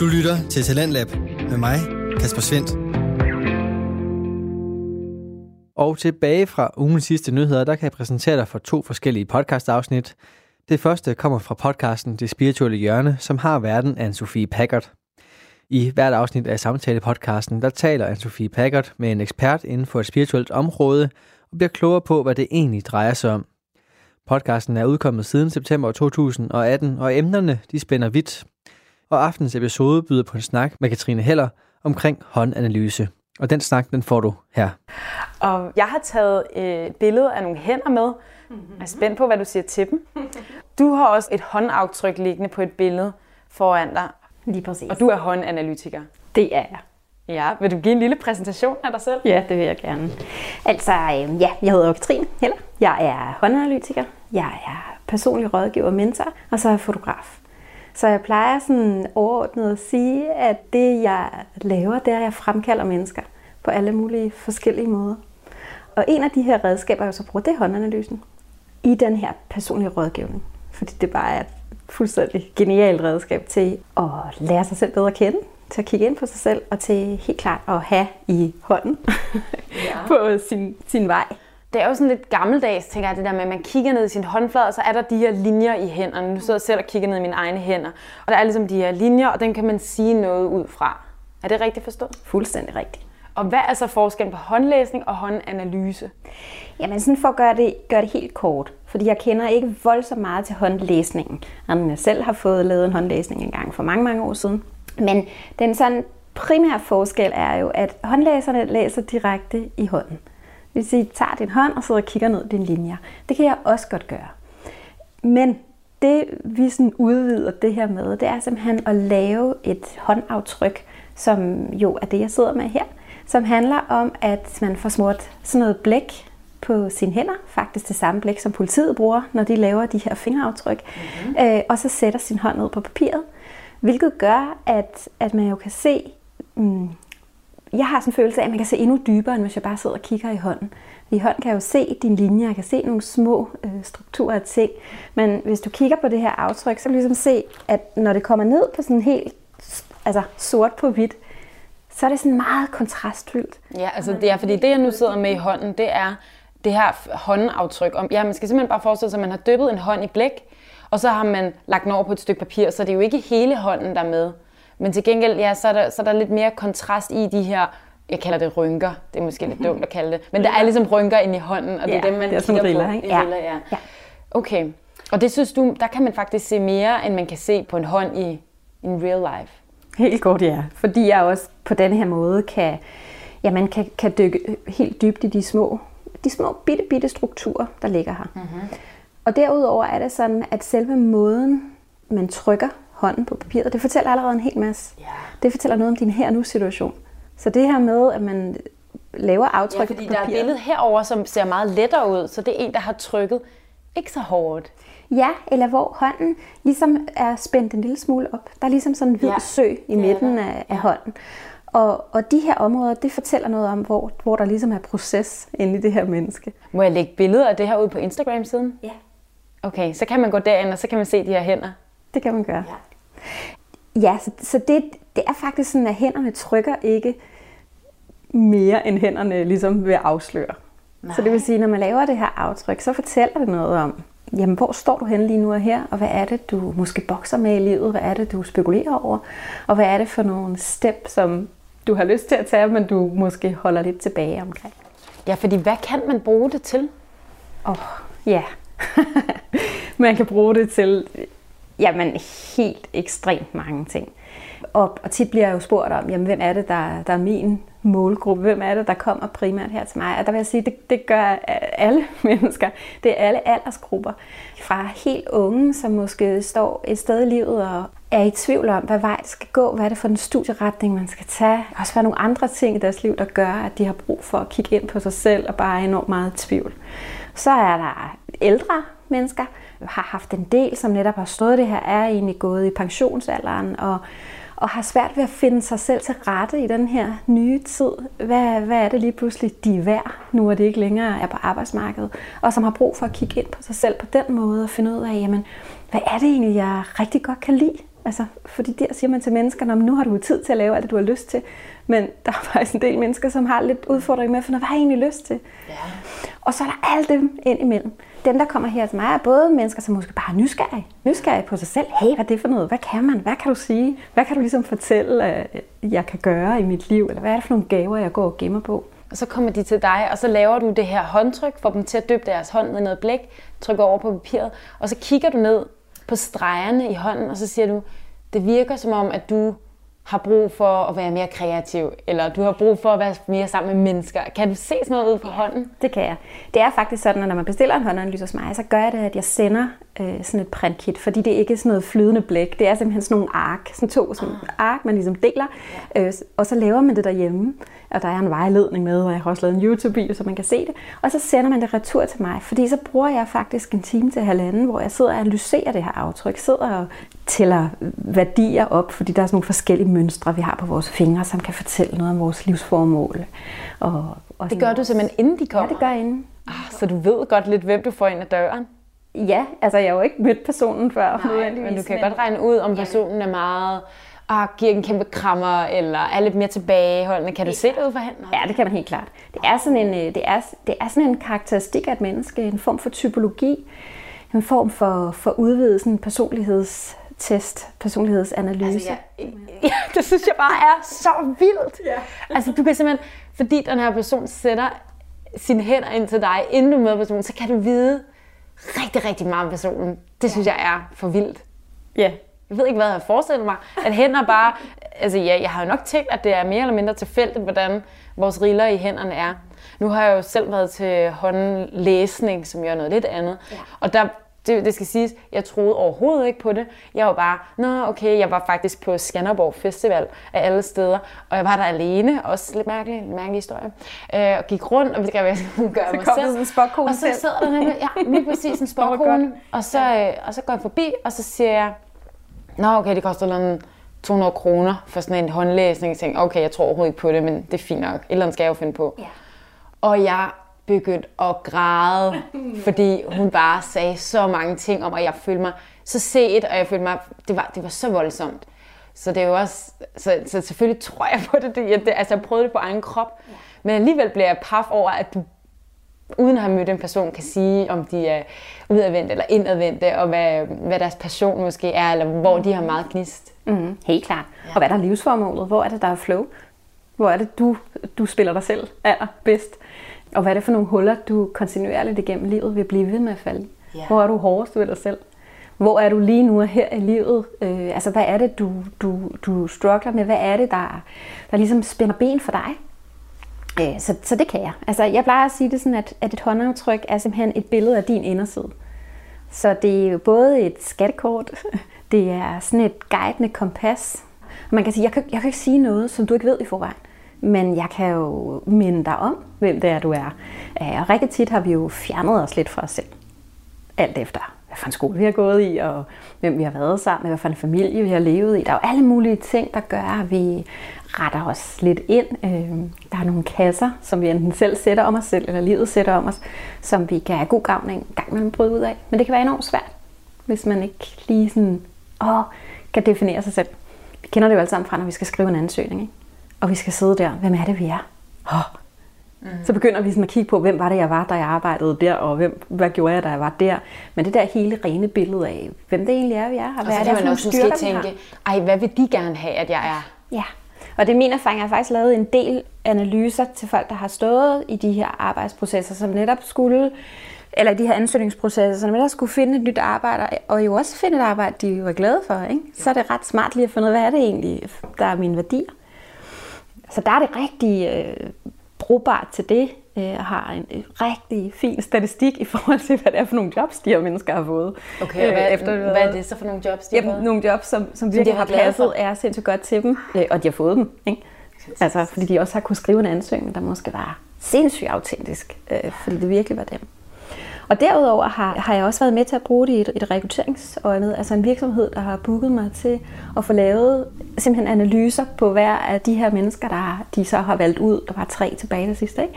Du lytter til Talentlab med mig, Kasper Svendt. Og tilbage fra ugens sidste nyheder, der kan jeg præsentere dig for to forskellige podcast-afsnit. Det første kommer fra podcasten Det Spirituelle Hjørne, som har verden af Sofie Packard. I hvert afsnit af samtale-podcasten, der taler Anne-Sophie Packard med en ekspert inden for et spirituelt område og bliver klogere på, hvad det egentlig drejer sig om. Podcasten er udkommet siden september 2018, og emnerne de spænder vidt. Og aftens episode byder på en snak med Katrine Heller omkring håndanalyse. Og den snak, den får du her. Og jeg har taget et billede af nogle hænder med. Jeg er spændt på, hvad du siger til dem. Du har også et håndaftryk liggende på et billede foran dig. Lige præcis. Og du er håndanalytiker. Det er jeg. Ja, vil du give en lille præsentation af dig selv? Ja, det vil jeg gerne. Altså, øh, ja, jeg hedder Katrine Heller. Jeg er håndanalytiker. Jeg er personlig rådgiver og mentor, og så er jeg fotograf. Så jeg plejer sådan overordnet at sige, at det jeg laver, det er, at jeg fremkalder mennesker på alle mulige forskellige måder. Og en af de her redskaber, jeg så bruger, det er håndanalysen i den her personlige rådgivning. Fordi det bare er et fuldstændig genialt redskab til at lære sig selv bedre at kende, til at kigge ind på sig selv, og til helt klart at have i hånden ja. på sin, sin vej. Det er jo sådan lidt gammeldags, tænker jeg, det der med, at man kigger ned i sin håndflade, og så er der de her linjer i hænderne. Nu sidder jeg selv og kigger ned i mine egne hænder. Og der er ligesom de her linjer, og den kan man sige noget ud fra. Er det rigtigt forstået? Fuldstændig rigtigt. Og hvad er så forskellen på håndlæsning og håndanalyse? Jamen sådan for at gøre det, gøre det helt kort, fordi jeg kender ikke voldsomt meget til håndlæsningen. Jeg selv har fået lavet en håndlæsning en gang for mange, mange år siden. Men den sådan primære forskel er jo, at håndlæserne læser direkte i hånden. Vil sige, tager din hånd og sidder og kigger ned dine linjer. Det kan jeg også godt gøre. Men det vi sådan udvider det her med, det er simpelthen at lave et håndaftryk, som jo er det, jeg sidder med her, som handler om, at man får smurt sådan noget blæk på sine hænder, faktisk det samme blæk, som politiet bruger, når de laver de her fingeraftryk, mm-hmm. øh, og så sætter sin hånd ned på papiret, hvilket gør, at, at man jo kan se, mm, jeg har sådan en følelse af, at man kan se endnu dybere, end hvis jeg bare sidder og kigger i hånden. I hånden kan jeg jo se dine linjer, jeg kan se nogle små øh, strukturer af ting, men hvis du kigger på det her aftryk, så kan du ligesom se, at når det kommer ned på sådan helt altså sort på hvidt, så er det sådan meget kontrastfyldt. Ja, altså det er, fordi det jeg nu sidder med i hånden, det er det her håndaftryk. Ja, man skal simpelthen bare forestille sig, at man har dyppet en hånd i blæk, og så har man lagt den over på et stykke papir, så det er jo ikke hele hånden, der er med. Men til gengæld, ja, så er der, så er der lidt mere kontrast i de her jeg kalder det rynker. Det er måske lidt dumt at kalde det. Men der er ligesom rynker ind i hånden, og det ja, er dem, man det er kigger riller, på. Ikke? Ja. Riller, ja. ja. Okay. Og det synes du, der kan man faktisk se mere, end man kan se på en hånd i en real life. Helt godt, ja. Fordi jeg også på den her måde kan, ja, man kan, kan dykke helt dybt i de små, de små bitte, bitte strukturer, der ligger her. Mm-hmm. Og derudover er det sådan, at selve måden, man trykker hånden på papiret, det fortæller allerede en hel masse. Yeah. Det fortæller noget om din her nu situation. Så det her med, at man laver aftryk ja, fordi på papiret. der er et billede herover, som ser meget lettere ud, så det er en, der har trykket ikke så hårdt. Ja, eller hvor hånden ligesom er spændt en lille smule op. Der er ligesom sådan en hvid ja. sø i midten af, af hånden. Og, og de her områder, det fortæller noget om, hvor, hvor der ligesom er proces inde i det her menneske. Må jeg lægge billeder af det her ud på Instagram-siden? Ja. Okay, så kan man gå derind, og så kan man se de her hænder. Det kan man gøre. Ja, ja så, så det, det er faktisk sådan, at hænderne trykker ikke mere, end hænderne ligesom vil afsløre. Nej. Så det vil sige, når man laver det her aftryk, så fortæller det noget om, jamen hvor står du henne lige nu og her, og hvad er det, du måske bokser med i livet, hvad er det, du spekulerer over, og hvad er det for nogle step, som du har lyst til at tage, men du måske holder lidt tilbage omkring. Ja, fordi hvad kan man bruge det til? Åh, oh, ja. man kan bruge det til, jamen helt ekstremt mange ting. Og, og tit bliver jeg jo spurgt om, jamen, hvem er det, der, der er min målgruppe? Hvem er det, der kommer primært her til mig? Og der vil jeg sige, det, det gør alle mennesker. Det er alle aldersgrupper. Fra helt unge, som måske står et sted i livet og er i tvivl om, hvad vej det skal gå, hvad er det for en studieretning, man skal tage. Der også være nogle andre ting i deres liv, der gør, at de har brug for at kigge ind på sig selv og bare er enormt meget i tvivl. Så er der ældre mennesker, har haft en del, som netop har stået det her, er egentlig gået i pensionsalderen og og har svært ved at finde sig selv til rette i den her nye tid. Hvad, hvad er det lige pludselig, de er værd, nu er det ikke længere er på arbejdsmarkedet, og som har brug for at kigge ind på sig selv på den måde og finde ud af, jamen, hvad er det egentlig, jeg rigtig godt kan lide Altså, fordi der siger man til mennesker, at nu har du tid til at lave alt det, du har lyst til. Men der er faktisk en del mennesker, som har lidt udfordring med at finde, hvad har jeg egentlig lyst til? Ja. Og så er der alle dem ind imellem. Dem, der kommer her til mig, er både mennesker, som måske bare er nysgerrige. Nysgerrige på sig selv. Hey, hvad er det for noget? Hvad kan man? Hvad kan du sige? Hvad kan du ligesom fortælle, at jeg kan gøre i mit liv? Eller hvad er det for nogle gaver, jeg går og gemmer på? Og så kommer de til dig, og så laver du det her håndtryk, får dem til at dyppe deres hånd med noget blæk, trykker over på papiret, og så kigger du ned på stregerne i hånden, og så siger du, det virker som om, at du har brug for at være mere kreativ, eller du har brug for at være mere sammen med mennesker. Kan du se sådan noget ud på hånden? Det kan jeg. Det er faktisk sådan, at når man bestiller en håndanalyse hos mig, så gør jeg det, at jeg sender øh, sådan et printkit, fordi det ikke er sådan noget flydende blæk. Det er simpelthen sådan nogle ark, sådan to sådan ah. ark, man ligesom deler, øh, og så laver man det derhjemme og der er en vejledning med, og jeg har også lavet en YouTube-video, så man kan se det. Og så sender man det retur til mig, fordi så bruger jeg faktisk en time til halvanden, hvor jeg sidder og analyserer det her aftryk, sidder og tæller værdier op, fordi der er sådan nogle forskellige mønstre, vi har på vores fingre, som kan fortælle noget om vores livsformål. Og, og det gør du simpelthen inden de kommer? Ja, det gør jeg inden. Ah, så du ved godt lidt, hvem du får ind ad døren? Ja, altså jeg har jo ikke mødt personen før. Nej, men du kan men... godt regne ud, om personen er meget og giver en kæmpe krammer, eller er lidt mere tilbageholdende. Kan du se det ud for hende? Ja, det kan man helt klart. Det er sådan en, øh, det er, det er sådan en karakteristik af et menneske, en form for typologi, en form for, for udvidet sådan personlighedstest, personlighedsanalyse. Altså, ja, ja, det synes jeg bare er så vildt. Ja. Altså, du kan simpelthen, fordi den her person sætter sine hænder ind til dig, inden du møder personen, så kan du vide rigtig, rigtig meget om personen. Det synes ja. jeg er for vildt. Ja, jeg ved ikke, hvad jeg har forestillet mig. At hænder bare... Altså ja, jeg har jo nok tænkt, at det er mere eller mindre tilfældigt, hvordan vores riller i hænderne er. Nu har jeg jo selv været til håndlæsning, som gør noget lidt andet. Ja. Og der, det, det skal siges, jeg troede overhovedet ikke på det. Jeg var bare, nå okay, jeg var faktisk på Skanderborg Festival af alle steder, og jeg var der alene, også lidt mærkelig, en mærkelig historie, øh, og gik rundt, og vi skal gøre så mig kom selv. Sådan en og så sidder der nemlig, ja, lige præcis en spokkone, og, så, øh, og så går jeg forbi, og så siger jeg, Nå, okay, det koster noget 200 kroner for sådan en håndlæsning. Jeg tænkte, okay, jeg tror overhovedet ikke på det, men det er fint nok. Et eller andet skal jeg jo finde på. Ja. Og jeg begyndte at græde, fordi hun bare sagde så mange ting om, at jeg følte mig så set, og jeg følte mig, det var, det var så voldsomt. Så det er jo også, så, så selvfølgelig tror jeg på det. det, det altså jeg prøvede det på egen krop, ja. men alligevel blev jeg paf over, at du uden at have mødt en person, kan sige, om de er udadvendte eller indadvendte, og hvad, hvad deres passion måske er, eller hvor de har meget gnist. Mm, helt klart. Ja. Og hvad der er livsformålet? Hvor er det, der er flow? Hvor er det, du, du spiller dig selv allerbedst? Og hvad er det for nogle huller, du kontinuerligt igennem livet vil blive ved med at falde ja. Hvor er du hårdest ved dig selv? Hvor er du lige nu her i livet? Øh, altså, hvad er det, du, du, du struggler med? Hvad er det, der, der ligesom spænder ben for dig? Øh, så, så det kan jeg. Altså, jeg plejer at sige det sådan, at, at et håndaftryk er simpelthen et billede af din inderside. Så det er jo både et skattekort, det er sådan et guidende kompas. Man kan sige, jeg kan, jeg kan ikke sige noget, som du ikke ved i forvejen. Men jeg kan jo minde dig om, hvem det er, du er. Og rigtig tit har vi jo fjernet os lidt fra os selv. Alt efter, hvad for en skole vi har gået i, og hvem vi har været sammen med, hvad for en familie vi har levet i. Der er jo alle mulige ting, der gør, at vi retter os lidt ind. Øh, der er nogle kasser, som vi enten selv sætter om os selv, eller livet sætter om os, som vi kan have god gavn af en gang mellem bryde ud af. Men det kan være enormt svært, hvis man ikke lige sådan, åh, kan definere sig selv. Vi kender det jo alle sammen fra, når vi skal skrive en ansøgning. Ikke? Og vi skal sidde der. Hvem er det, vi er? Oh. Mm. Så begynder vi sådan at kigge på, hvem var det, jeg var, da jeg arbejdede der, og hvem, hvad gjorde jeg, da jeg var der. Men det der hele rene billede af, hvem det egentlig er, vi er, og hvad og så er det, man også måske tænke, ej, hvad vil de gerne have, at jeg er? Ja, og det er min erfaring, jeg har faktisk lavet en del analyser til folk, der har stået i de her arbejdsprocesser, som netop skulle eller de her ansøgningsprocesser, som netop skulle finde et nyt arbejde, og jo også finde et arbejde, de var glade for, ikke? så er det ret smart lige at finde ud af, hvad er det egentlig, der er mine værdier. Så der er det rigtig øh, brugbart til det, øh, har en øh, rigtig fin statistik i forhold til, hvad det er for nogle jobs, de her mennesker har fået. Okay, øh, hvad, efter, hvad er det så for nogle jobs, de har fået? Nogle jobs, som, som virkelig har passet, er sindssygt godt til dem, øh, og de har fået dem. Ikke? Altså, fordi de også har kunnet skrive en ansøgning, der måske var sindssygt autentisk, øh, fordi det virkelig var dem. Og derudover har, har jeg også været med til at bruge det i et, et rekrutteringsøjemed, altså en virksomhed, der har booket mig til at få lavet simpelthen analyser på hver af de her mennesker, der de så har valgt ud. Der var tre tilbage til sidste, ikke?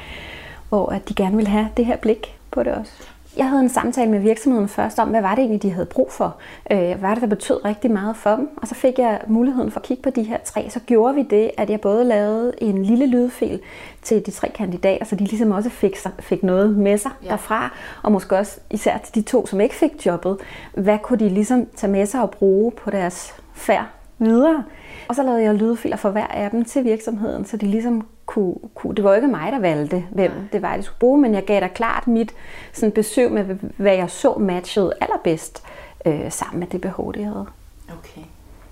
Hvor at de gerne vil have det her blik på det også. Jeg havde en samtale med virksomheden først om, hvad var det egentlig, de havde brug for? Øh, hvad var det, der betød rigtig meget for dem? Og så fik jeg muligheden for at kigge på de her tre. Så gjorde vi det, at jeg både lavede en lille lydfil til de tre kandidater, så de ligesom også fik, fik noget med sig ja. derfra. Og måske også især til de to, som ikke fik jobbet. Hvad kunne de ligesom tage med sig og bruge på deres færd videre? Og så lavede jeg lydfiler for hver af dem til virksomheden, så de ligesom kunne, kunne det var jo ikke mig, der valgte, hvem Nej. det var, de skulle bruge, men jeg gav da klart mit sådan besøg med, hvad jeg så matchede allerbedst øh, sammen med det behov, de havde. Okay.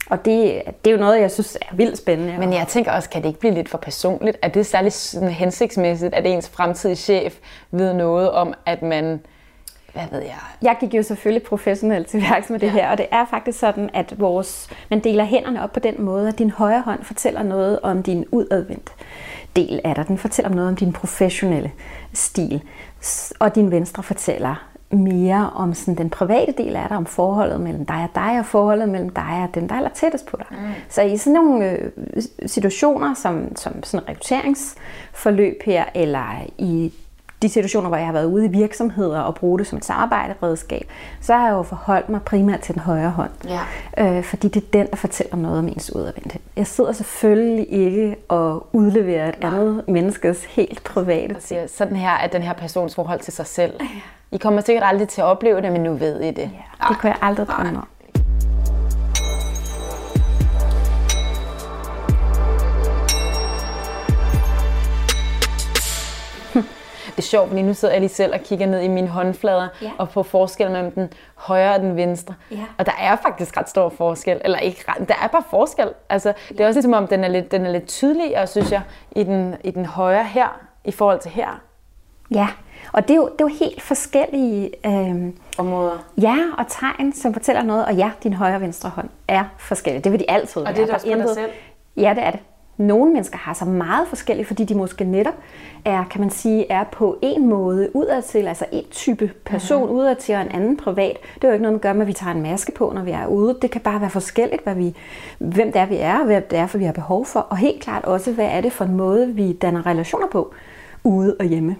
Og det, det er jo noget, jeg synes er vildt spændende. Men jeg tænker også, kan det ikke blive lidt for personligt? Er det særligt sådan hensigtsmæssigt, at ens fremtidige chef ved noget om, at man hvad ved jeg? Jeg gik jo selvfølgelig professionelt til værks med det ja. her, og det er faktisk sådan, at vores, man deler hænderne op på den måde, at din højre hånd fortæller noget om din udadvendt del af dig. Den fortæller noget om din professionelle stil, og din venstre fortæller mere om sådan den private del af dig, om forholdet mellem dig og dig, og forholdet mellem dig og den, der er tættest på dig. Mm. Så i sådan nogle øh, situationer, som, som sådan rekrutteringsforløb her, eller i de situationer, hvor jeg har været ude i virksomheder og bruge det som et samarbejderedskab, så har jeg jo forholdt mig primært til den højre hånd. Ja. Øh, fordi det er den, der fortæller noget om ens udadvendthed. Jeg sidder selvfølgelig ikke og udleverer et Nej. andet menneskes helt private og siger, Sådan her er den her persons forhold til sig selv. Ja. I kommer sikkert aldrig til at opleve det, men nu ved I det. Ja, det kunne jeg aldrig drømme om. Det er sjovt, fordi nu sidder jeg lige selv og kigger ned i mine håndflader ja. og på forskellen mellem den højre og den venstre. Ja. Og der er faktisk ret stor forskel. Eller ikke ret, der er bare forskel. Altså, det er også ligesom om, den er lidt, den er lidt tydeligere, synes jeg, i den, i den højre her, i forhold til her. Ja, og det er jo, det er jo helt forskellige øh, områder. Ja, og tegn, som fortæller noget. Og ja, din højre og venstre hånd er forskellige. Det vil de altid være. Og det er det også for dig selv? Ja, det er det. Nogle mennesker har så meget forskellige, fordi de måske netop er, kan man sige, er på en måde udadtil, altså en type person mm-hmm. udadtil og en anden privat. Det er jo ikke noget, man gør med, at vi tager en maske på, når vi er ude. Det kan bare være forskelligt, hvad vi, hvem det er, vi er, og hvad det er, for vi har behov for. Og helt klart også, hvad er det for en måde, vi danner relationer på, ude og hjemme.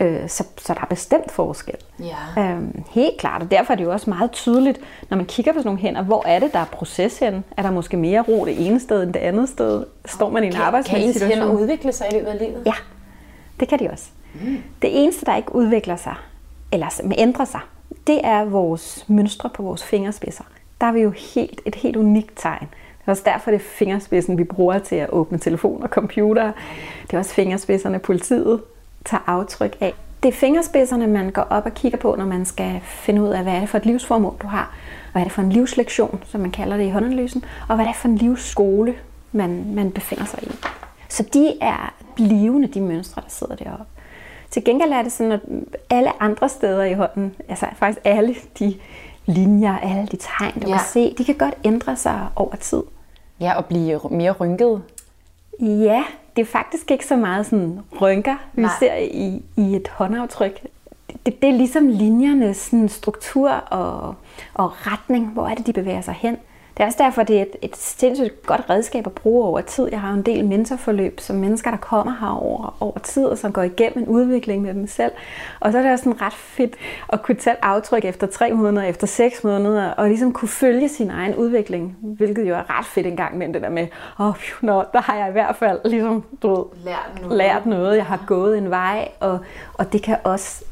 Øh, så, så der er bestemt forskel. Ja. Øhm, helt klart, og derfor er det jo også meget tydeligt, når man kigger på sådan nogle hænder, hvor er det, der er proces hen? Er der måske mere ro det ene sted end det andet sted? Står man i en arbejdsmæssig situation? Kan ens hænder udvikle sig i løbet af livet? Ja, det kan de også. Mm. Det eneste, der ikke udvikler sig, eller ændrer sig, det er vores mønstre på vores fingerspidser. Der er vi jo helt, et helt unikt tegn. Det er også derfor, det er fingerspidsen, vi bruger til at åbne telefon og computer. Det er også fingerspidserne, politiet tager aftryk af. Det er fingerspidserne, man går op og kigger på, når man skal finde ud af, hvad er det for et livsformål, du har. Hvad er det for en livslektion, som man kalder det i håndanalysen. Og hvad er det for en livsskole, man, man befinder sig i. Så de er blivende, de mønstre, der sidder deroppe. Til gengæld er det sådan, at alle andre steder i hånden, altså faktisk alle de linjer, alle de tegn, du ja. kan se, de kan godt ændre sig over tid. Ja, og blive mere rynket. Ja, det er faktisk ikke så meget sådan rynker, vi Nej. ser i, i et håndaftryk. Det, det er ligesom linjernes sådan struktur og, og retning. Hvor er det, de bevæger sig hen? Det er også derfor, det er et, et sindssygt godt redskab at bruge over tid. Jeg har en del mentorforløb, som mennesker, der kommer her over, over tid, og som går igennem en udvikling med dem selv. Og så er det også sådan ret fedt at kunne tage et aftryk efter tre måneder, efter seks måneder, og ligesom kunne følge sin egen udvikling, hvilket jo er ret fedt en gang med det der med, åh, oh, nå, der har jeg i hvert fald ligesom, du ved, lært, noget. lært noget, jeg har gået en vej, og, og det kan også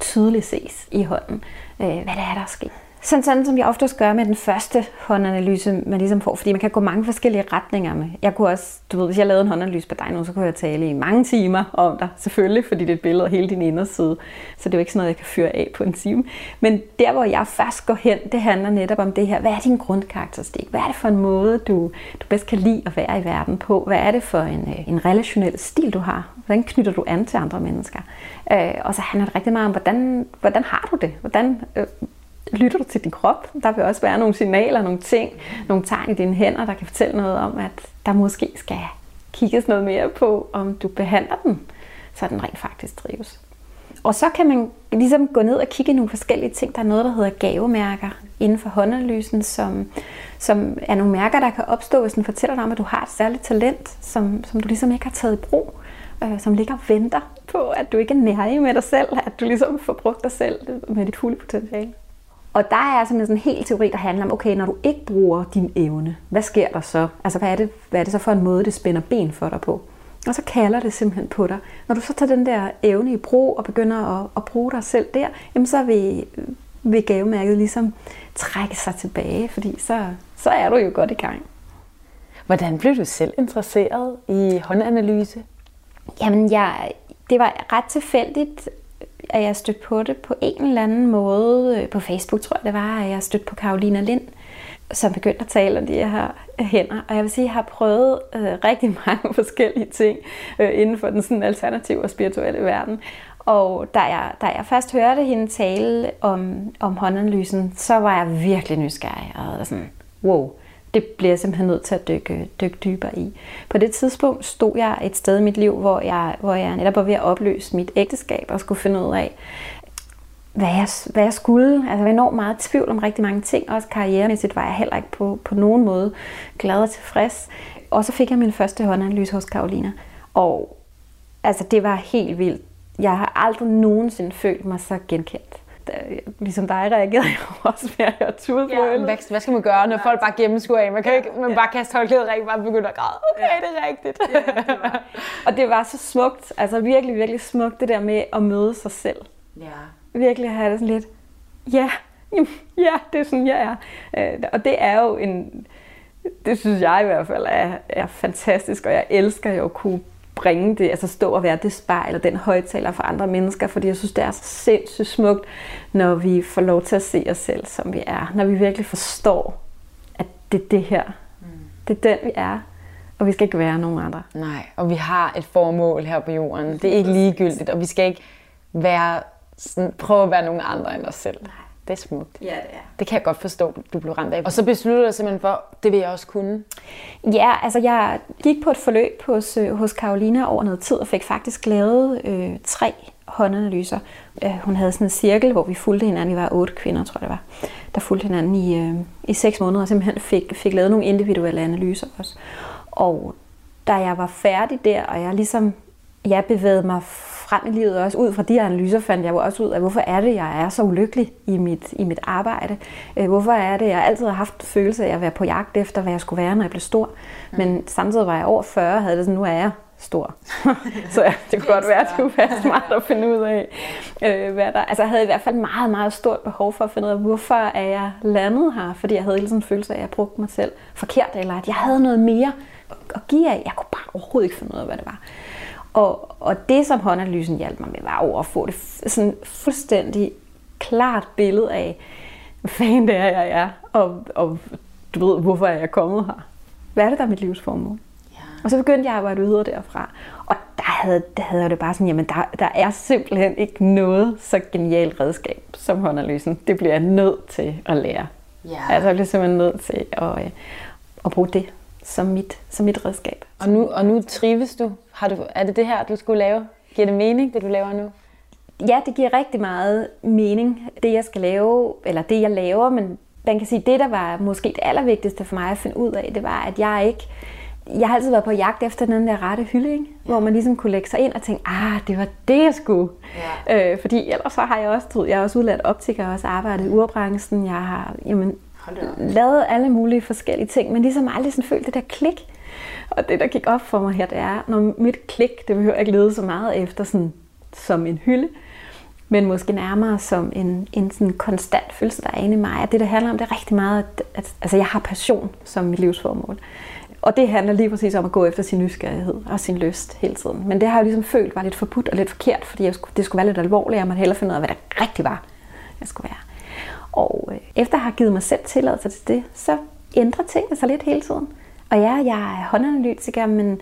tydeligt ses i hånden, øh, hvad det er, der er sket. Sådan, sådan som jeg ofte gør med den første håndanalyse, man ligesom får, fordi man kan gå mange forskellige retninger med. Jeg kunne også, du ved, hvis jeg lavede en håndanalyse på dig nu, så kunne jeg tale i mange timer om dig, selvfølgelig, fordi det er et billede af hele din inderside. Så det er jo ikke sådan noget, jeg kan fyre af på en time. Men der, hvor jeg først går hen, det handler netop om det her. Hvad er din grundkarakteristik? Hvad er det for en måde, du, du bedst kan lide at være i verden på? Hvad er det for en, øh, en relationel stil, du har? Hvordan knytter du an til andre mennesker? Øh, og så handler det rigtig meget om, hvordan, hvordan har du det? Hvordan øh, lytter du til din krop. Der vil også være nogle signaler, nogle ting, nogle tegn i dine hænder, der kan fortælle noget om, at der måske skal kigges noget mere på, om du behandler den, så den rent faktisk trives. Og så kan man ligesom gå ned og kigge i nogle forskellige ting. Der er noget, der hedder gavemærker inden for håndanalysen, som, som er nogle mærker, der kan opstå, hvis den fortæller dig om, at du har et særligt talent, som, som du ligesom ikke har taget i brug, øh, som ligger og venter på, at du ikke er nærige med dig selv, at du ligesom får brugt dig selv med dit fulde potentiale. Og der er simpelthen sådan en helt teori, der handler om, okay, når du ikke bruger din evne, hvad sker der så? Altså, hvad er det, hvad er det så for en måde, det spænder ben for dig på? Og så kalder det simpelthen på dig. Når du så tager den der evne i brug og begynder at, at bruge dig selv der, jamen så vil, vil gavemærket ligesom trække sig tilbage, fordi så, så er du jo godt i gang. Hvordan blev du selv interesseret i håndanalyse? Jamen, jeg, det var ret tilfældigt, at jeg stødte på det på en eller anden måde. Øh, på Facebook tror jeg det var, at jeg stødte på Karolina Lind, som begyndte at tale om de her hænder. Og jeg vil sige, at jeg har prøvet øh, rigtig mange forskellige ting øh, inden for den sådan alternative og spirituelle verden. Og da jeg, da jeg først hørte hende tale om, om håndanalysen, så var jeg virkelig nysgerrig. Og sådan, wow, det bliver jeg simpelthen nødt til at dykke, dykke dybere i. På det tidspunkt stod jeg et sted i mit liv, hvor jeg, hvor jeg netop var ved at opløse mit ægteskab og skulle finde ud af, hvad jeg, hvad jeg skulle. Altså jeg var enormt meget tvivl om rigtig mange ting. Også karrieremæssigt var jeg heller ikke på, på nogen måde glad og tilfreds. Og så fik jeg min første håndanalyse hos Karolina. Og altså det var helt vildt. Jeg har aldrig nogensinde følt mig så genkendt ligesom dig reagerede jeg også med at høre tude ja, hvad, hvad skal man gøre, når folk bare gennemskuer af? Man kan ikke man bare kaste håndklædet rigtig bare begynde at græde. Okay, ja. det er rigtigt. Ja, det var. Og det var så smukt, altså virkelig, virkelig smukt, det der med at møde sig selv. Ja. Virkelig have det sådan lidt, ja, ja, det er sådan, jeg er. Øh, og det er jo en, det synes jeg i hvert fald er, er fantastisk, og jeg elsker jo at kunne bringe det, altså stå og være det spejl og den højtaler for andre mennesker, fordi jeg synes, det er så sindssygt smukt, når vi får lov til at se os selv, som vi er. Når vi virkelig forstår, at det er det her. Mm. Det er den, vi er. Og vi skal ikke være nogen andre. Nej, og vi har et formål her på jorden. Det er ikke ligegyldigt, og vi skal ikke være sådan, prøve at være nogen andre end os selv. Nej. Det er smukt. Ja, det er. Det kan jeg godt forstå, du blev ramt af. Og så besluttede du dig simpelthen for, det vil jeg også kunne. Ja, altså jeg gik på et forløb hos, øh, hos Karolina over noget tid, og fik faktisk lavet øh, tre håndanalyser. Øh, hun havde sådan en cirkel, hvor vi fulgte hinanden. Vi var otte kvinder, tror jeg det var, der fulgte hinanden i, øh, i seks måneder, og simpelthen fik, fik lavet nogle individuelle analyser også. Og da jeg var færdig der, og jeg ligesom jeg bevægede mig frem i livet, også ud fra de analyser fandt jeg jo også ud af, hvorfor er det, jeg er så ulykkelig i mit, i mit arbejde. Øh, hvorfor er det, jeg altid har haft følelse af at være på jagt efter, hvad jeg skulle være, når jeg blev stor. Mm. Men samtidig var jeg over 40, og havde det sådan, nu er jeg stor. så ja, det kunne godt være, at det kunne være smart at finde ud af, øh, hvad der... Altså jeg havde i hvert fald meget, meget stort behov for at finde ud af, hvorfor er jeg landet her? Fordi jeg havde hele sådan en følelse af, at jeg brugte mig selv forkert, eller at jeg havde noget mere at give af. Jeg kunne bare overhovedet ikke finde ud af, hvad det var. Og, og det, som håndanalysen hjalp mig med, var over at få det sådan fuldstændig klart billede af, hvad fanden det er, jeg er, og, og du ved, hvorfor er jeg kommet her? Hvad er det, der er mit livsformål? Ja. Og så begyndte jeg at arbejde videre derfra. Og der havde, der havde jeg det bare sådan, jamen der, der er simpelthen ikke noget så genialt redskab som håndanalysen. Det bliver jeg nødt til at lære. Ja. Altså jeg bliver simpelthen nødt til at, øh, at bruge det som mit, som mit redskab. Og nu, og nu trives du? Har du? Er det det her, du skulle lave? Giver det mening, det du laver nu? Ja, det giver rigtig meget mening, det jeg skal lave, eller det jeg laver, men man kan sige, det der var måske det allervigtigste for mig at finde ud af, det var, at jeg ikke jeg har altid været på jagt efter den der rette hylde, ikke? Ja. hvor man ligesom kunne lægge sig ind og tænke, ah, det var det, jeg skulle. Ja. Øh, fordi ellers så har jeg også, jeg er også udlært optiker og også arbejdet i urbranchen. Jeg har jamen, lavet alle mulige forskellige ting, men ligesom aldrig sådan følt det der klik. Og det, der gik op for mig her, det er, når mit klik, det behøver ikke lede så meget efter sådan, som en hylde, men måske nærmere som en, en sådan konstant følelse, der er inde i mig. At det, der handler om, det er rigtig meget, at, at altså, jeg har passion som mit livsformål. Og det handler lige præcis om at gå efter sin nysgerrighed og sin lyst hele tiden. Men det har jeg jo ligesom følt var lidt forbudt og lidt forkert, fordi jeg skulle, det skulle være lidt alvorligt, og man hellere finde ud af, hvad det rigtig var, jeg skulle være. Og øh, efter at have givet mig selv tilladelse til det, så ændrer tingene sig lidt hele tiden. Og ja, jeg er håndanalytiker, men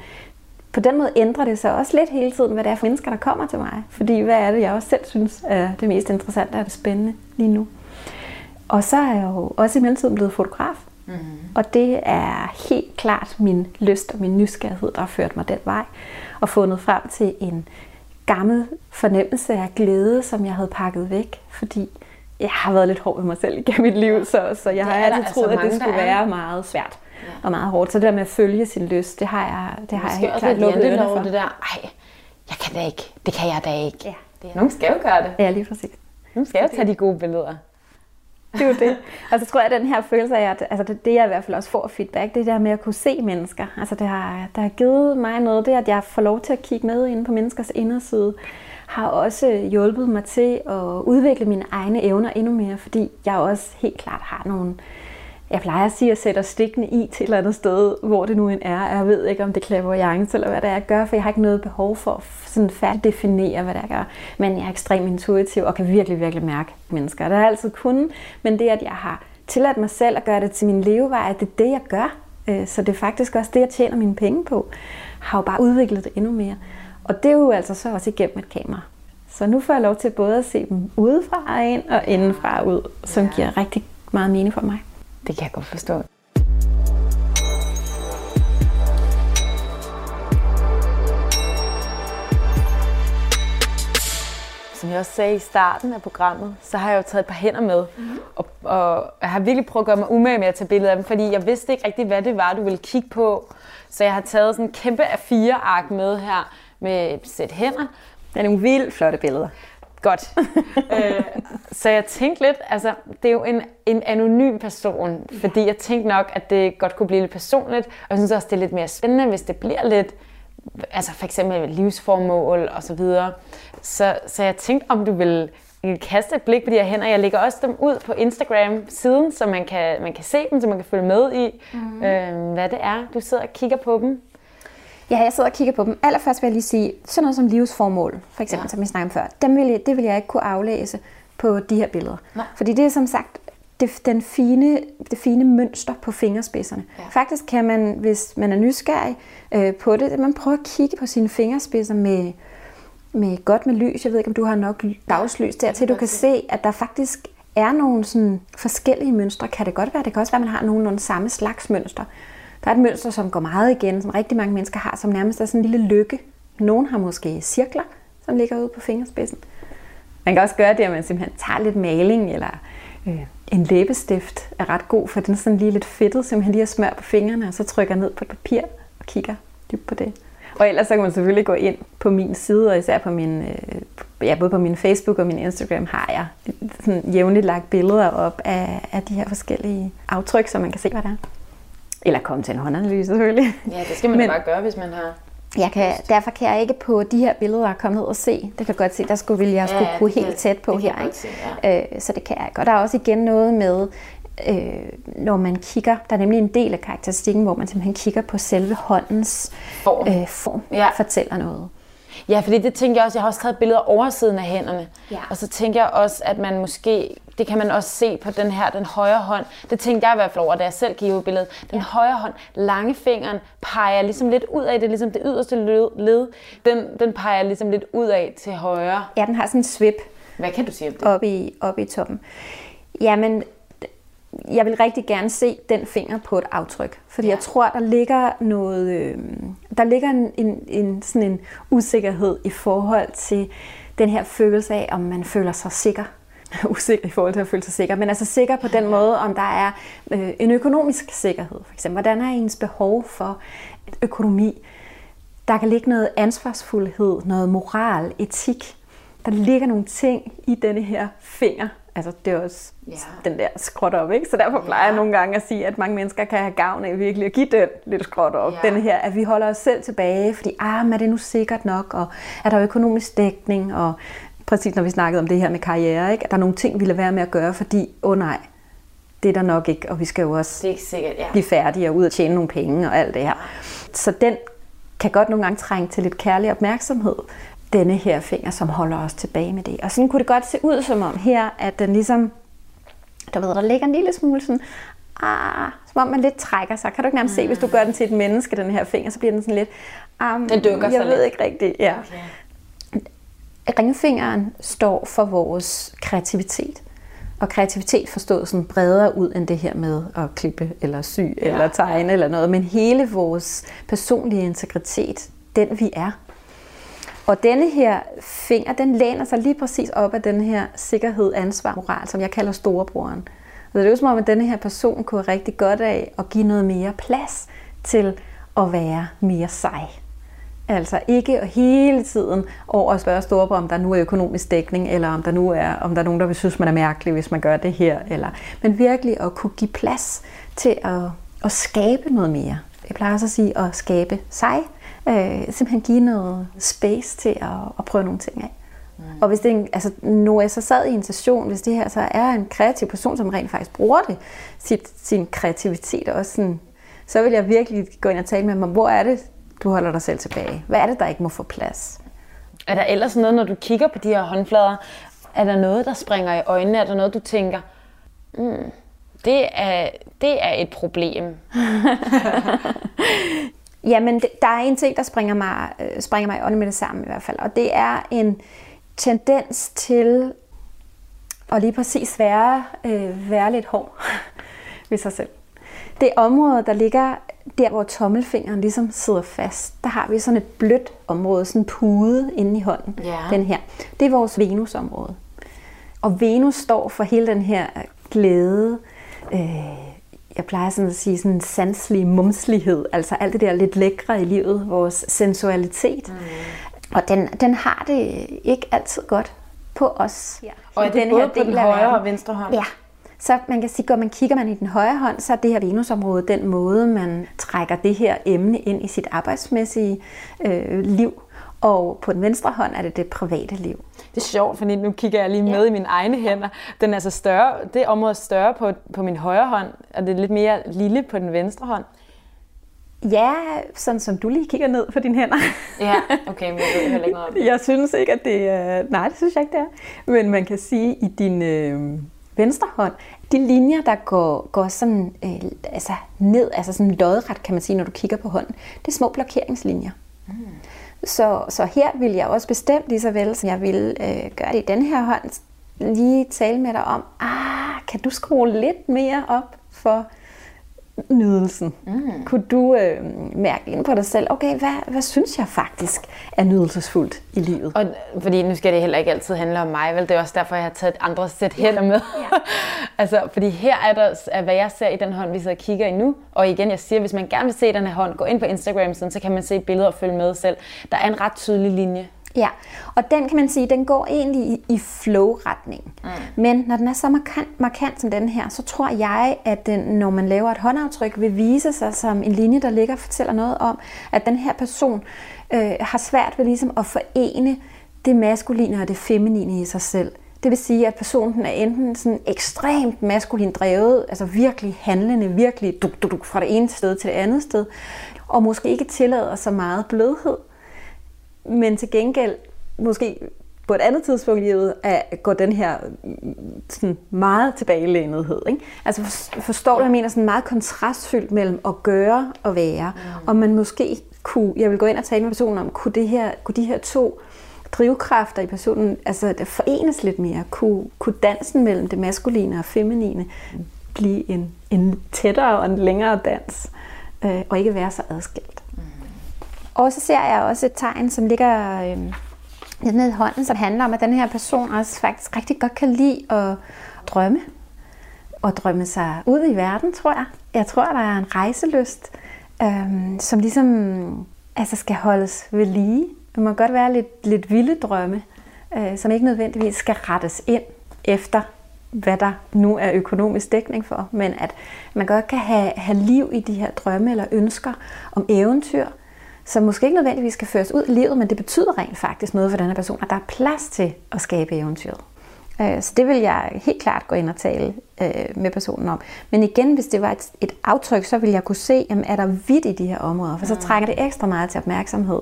på den måde ændrer det sig også lidt hele tiden, hvad det er for mennesker, der kommer til mig. Fordi hvad er det, jeg også selv synes er det mest interessante og det spændende lige nu. Og så er jeg jo også i mellemtiden blevet fotograf. Mm-hmm. Og det er helt klart min lyst og min nysgerrighed, der har ført mig den vej. Og fundet frem til en gammel fornemmelse af glæde, som jeg havde pakket væk. Fordi jeg har været lidt hård ved mig selv igennem mit liv, så, så jeg har altid altså troet, at det skulle være meget svært ja. og meget hårdt. Så det der med at følge sin lyst, det har jeg, det har jeg helt klart lukket ørerne for. Det der, ej, jeg kan da ikke, det kan jeg da ikke. Ja. Det er, nogen skal jo gøre det. Ja, lige præcis. Nogen skal jo tage de gode billeder. Det er jo det. Og så tror jeg, at den her følelse af, at altså det, det jeg i hvert fald også får feedback, det der med at kunne se mennesker. Altså det har, det har givet mig noget, det at jeg får lov til at kigge med ind på menneskers inderside, har også hjulpet mig til at udvikle mine egne evner endnu mere, fordi jeg også helt klart har nogle, jeg plejer at sige, at sætter stikkene i til et eller andet sted, hvor det nu end er. Jeg ved ikke, om det er clairvoyance eller hvad det er, jeg gør, for jeg har ikke noget behov for at sådan færdigt definere, hvad det er, jeg gør. Men jeg er ekstremt intuitiv og kan virkelig, virkelig mærke mennesker. Det har jeg altid kunnet, men det, at jeg har tilladt mig selv at gøre det til min levevej, at det er det, jeg gør. Øh, så det er faktisk også det, jeg tjener mine penge på. Har jo bare udviklet det endnu mere. Og det er jo altså så også igennem et kamera. Så nu får jeg lov til både at se dem udefra og ind og indenfra og ud, som giver rigtig meget mening for mig. Det kan jeg godt forstå. Som jeg også sagde i starten af programmet, så har jeg jo taget et par hænder med. Mm-hmm. Og, og jeg har virkelig prøvet at gøre mig umage med at tage billeder af dem, fordi jeg vidste ikke rigtig, hvad det var, du ville kigge på. Så jeg har taget sådan en kæmpe A4-ark med her med et sæt hænder. Det er nogle vildt flotte billeder. Godt. øh, så jeg tænkte lidt, altså det er jo en, en anonym person, fordi jeg tænkte nok, at det godt kunne blive lidt personligt, og jeg synes også, det er lidt mere spændende, hvis det bliver lidt, altså for eksempel livsformål og så videre. Så, så jeg tænkte, om du vil kaste et blik på de her hænder. Jeg lægger også dem ud på Instagram-siden, så man kan, man kan se dem, så man kan følge med i, mm. øh, hvad det er, du sidder og kigger på dem. Ja, jeg sidder og kigger på dem. Allerførst vil jeg lige sige, sådan noget som livsformål, for eksempel, ja. som vi snakkede om før, dem vil jeg, det vil jeg ikke kunne aflæse på de her billeder. Nej. Fordi det er som sagt det, den fine, det fine mønster på fingerspidserne. Ja. Faktisk kan man, hvis man er nysgerrig øh, på det, man prøver at kigge på sine fingerspidser med, med godt med lys. Jeg ved ikke, om du har nok dagslys der, til du kan se, at der faktisk er nogle sådan forskellige mønstre. Kan det godt være? Det kan også være, at man har nogenlunde samme slags mønster. Der er et mønster, som går meget igen, som rigtig mange mennesker har, som nærmest er sådan en lille lykke. Nogle har måske cirkler, som ligger ude på fingerspidsen. Man kan også gøre det, at man simpelthen tager lidt maling, eller øh, en læbestift er ret god, for den er sådan lige lidt fedtet, simpelthen lige at smøre på fingrene, og så trykker ned på et papir og kigger dybt på det. Og ellers så kan man selvfølgelig gå ind på min side, og især på min, øh, ja, både på min Facebook og min Instagram har jeg sådan jævnligt lagt billeder op af, af de her forskellige aftryk, så man kan se, hvad der er. Eller komme til en håndanalyse selvfølgelig. Ja, det skal man Men, bare gøre, hvis man har... Jeg kan, derfor kan jeg ikke på de her billeder komme ned og se. Det kan godt se, der skulle, ville jeg skulle ja, kunne helt tæt på her. Ikke? Se, ja. øh, så det kan jeg ikke. Og der er også igen noget med, øh, når man kigger, der er nemlig en del af karakteristikken, hvor man simpelthen kigger på selve håndens form, øh, form ja. fortæller noget. Ja, fordi det tænker jeg også, jeg har også taget billeder oversiden af hænderne. Ja. Og så tænker jeg også, at man måske, det kan man også se på den her, den højre hånd. Det tænkte jeg i hvert fald over, da jeg selv gik billedet. Den ja. højre hånd, langefingeren, peger ligesom lidt ud af det, ligesom det yderste led. Den, den peger ligesom lidt ud af til højre. Ja, den har sådan en svip. Hvad kan du sige om det? Oppe i, oppe i toppen. Jamen, jeg vil rigtig gerne se den finger på et aftryk, fordi ja. jeg tror, der ligger noget, øh, der ligger en, en, en, sådan en usikkerhed i forhold til den her følelse af, om man føler sig sikker. usikker i forhold til at føle sig sikker, men altså sikker på den måde, om der er øh, en økonomisk sikkerhed, for eksempel. Hvordan er ens behov for økonomi? Der kan ligge noget ansvarsfuldhed, noget moral, etik. Der ligger nogle ting i denne her finger, altså det er også ja. den der skråt op, ikke? Så derfor plejer ja. jeg nogle gange at sige, at mange mennesker kan have gavn af virkelig at give den lidt skråt op. Ja. Den her, at vi holder os selv tilbage, fordi ah, men er det nu sikkert nok, og er der økonomisk dækning, og præcis når vi snakkede om det her med karriere, ikke? at der er nogle ting, vi lader være med at gøre, fordi, åh oh, nej, det er der nok ikke, og vi skal jo også det er ikke sikkert, ja. blive færdige og ud og tjene nogle penge og alt det her. Så den kan godt nogle gange trænge til lidt kærlig opmærksomhed denne her finger, som holder os tilbage med det. Og sådan kunne det godt se ud som om her, at den ligesom, der ved, der ligger en lille smule sådan, ah, som om man lidt trækker sig. Kan du ikke nærmest mm. se, hvis du gør den til et menneske, den her finger, så bliver den sådan lidt, um, den dykker jeg ved lidt. ikke rigtigt. Ja. Okay. Ringfingeren står for vores kreativitet. Og kreativitet forstået sådan bredere ud end det her med at klippe eller sy ja. eller tegne eller noget. Men hele vores personlige integritet, den vi er, og denne her finger, den læner sig lige præcis op af den her sikkerhed, ansvar, moral, som jeg kalder storebroren. Så det er jo som om, at denne her person kunne rigtig godt af at give noget mere plads til at være mere sej. Altså ikke hele tiden over at spørge storebror, om der nu er økonomisk dækning, eller om der nu er, om der er nogen, der vil synes, man er mærkelig, hvis man gør det her. Eller, men virkelig at kunne give plads til at, at skabe noget mere. Jeg plejer også at sige at skabe sig. Øh, simpelthen give noget space til at, at prøve nogle ting af. Mm. Og hvis det er en, altså, nu er så sad i en session, hvis det her så er en kreativ person, som rent faktisk bruger det, sit, sin kreativitet også sådan, så vil jeg virkelig gå ind og tale med om, hvor er det, du holder dig selv tilbage? Hvad er det, der ikke må få plads? Er der ellers noget, når du kigger på de her håndflader, er der noget, der springer i øjnene? Er der noget, du tænker, mm, det, er, det er et problem? Jamen, der er en ting, der springer mig, øh, springer mig i øjnene med det samme i hvert fald, og det er en tendens til at lige præcis være, øh, være lidt hård ved sig selv. Det område, der ligger der, hvor tommelfingeren ligesom sidder fast, der har vi sådan et blødt område, sådan en pude inde i hånden. Ja. Den her. Det er vores Venus-område. Og Venus står for hele den her glæde, øh, jeg plejer sådan at sige sådan sanselig mumslighed, altså alt det der lidt lækre i livet, vores sensualitet. Mm. Og den, den har det ikke altid godt på os. Ja. Og er det den både her på den højre og venstre hånd? Ja, så man kan sige, at man kigger man i den højre hånd, så er det her Venusområde den måde, man trækker det her emne ind i sit arbejdsmæssige øh, liv. Og på den venstre hånd er det det private liv. Det er sjovt, fordi nu kigger jeg lige med ja. i mine egne hænder. Den er altså større, det område er større på, på min højre hånd, og det er lidt mere lille på den venstre hånd. Ja, sådan som du lige kigger ned på dine hænder. ja, okay, men jeg ved heller ikke noget om det. Jeg synes ikke, at det er... Nej, det synes jeg ikke, det er. Men man kan sige, i din øh, venstre hånd, de linjer, der går, går sådan, øh, altså ned, altså sådan lodret, kan man sige, når du kigger på hånden, det er små blokeringslinjer. Mm. Så, så her vil jeg også bestemt lige så vel, som jeg vil øh, gøre det i den her hånd, lige tale med dig om, ah, kan du skrue lidt mere op for nydelsen. Mm. Kunne du øh, mærke ind på dig selv, okay, hvad, hvad synes jeg faktisk er nydelsesfuldt i livet? Og, fordi nu skal det heller ikke altid handle om mig, vel? Det er også derfor, jeg har taget andre sæt hænder med. Ja. altså, fordi her er der, er, hvad jeg ser i den hånd, vi sidder og kigger i nu. Og igen, jeg siger, hvis man gerne vil se den her hånd, gå ind på Instagram, så kan man se billeder og følge med selv. Der er en ret tydelig linje. Ja, og den kan man sige, den går egentlig i, i flow-retning. Mm. Men når den er så markant, markant som den her, så tror jeg, at den, når man laver et håndaftryk, vil vise sig som en linje, der ligger og fortæller noget om, at den her person øh, har svært ved ligesom at forene det maskuline og det feminine i sig selv. Det vil sige, at personen er enten sådan ekstremt maskulin drevet, altså virkelig handlende, virkelig duk, duk, duk, fra det ene sted til det andet sted, og måske ikke tillader så meget blødhed men til gengæld måske på et andet tidspunkt i livet at gå den her sådan meget tilbagelænethed. Ikke? Altså forstår du, jeg mener? Sådan meget kontrastfyldt mellem at gøre og være. Mm. Og man måske kunne, jeg vil gå ind og tale med personen om, kunne, det her, kunne de her to drivkræfter i personen altså det forenes lidt mere? Kunne, kunne dansen mellem det maskuline og feminine blive en, en tættere og en længere dans? Øh, og ikke være så adskilt? Og så ser jeg også et tegn, som ligger øh, nede i hånden, som handler om, at den her person også faktisk rigtig godt kan lide at drømme. Og drømme sig ud i verden, tror jeg. Jeg tror, der er en rejseløst, øh, som ligesom altså skal holdes ved lige. Det må godt være lidt, lidt vilde drømme, øh, som ikke nødvendigvis skal rettes ind efter, hvad der nu er økonomisk dækning for, men at man godt kan have, have liv i de her drømme eller ønsker om eventyr, som måske ikke nødvendigvis skal føres ud i livet, men det betyder rent faktisk noget for den her person, at der er plads til at skabe eventyret. Øh, så det vil jeg helt klart gå ind og tale øh, med personen om. Men igen, hvis det var et, et aftryk, så vil jeg kunne se, jamen, er der vidt i de her områder, for så mm. trækker det ekstra meget til opmærksomhed.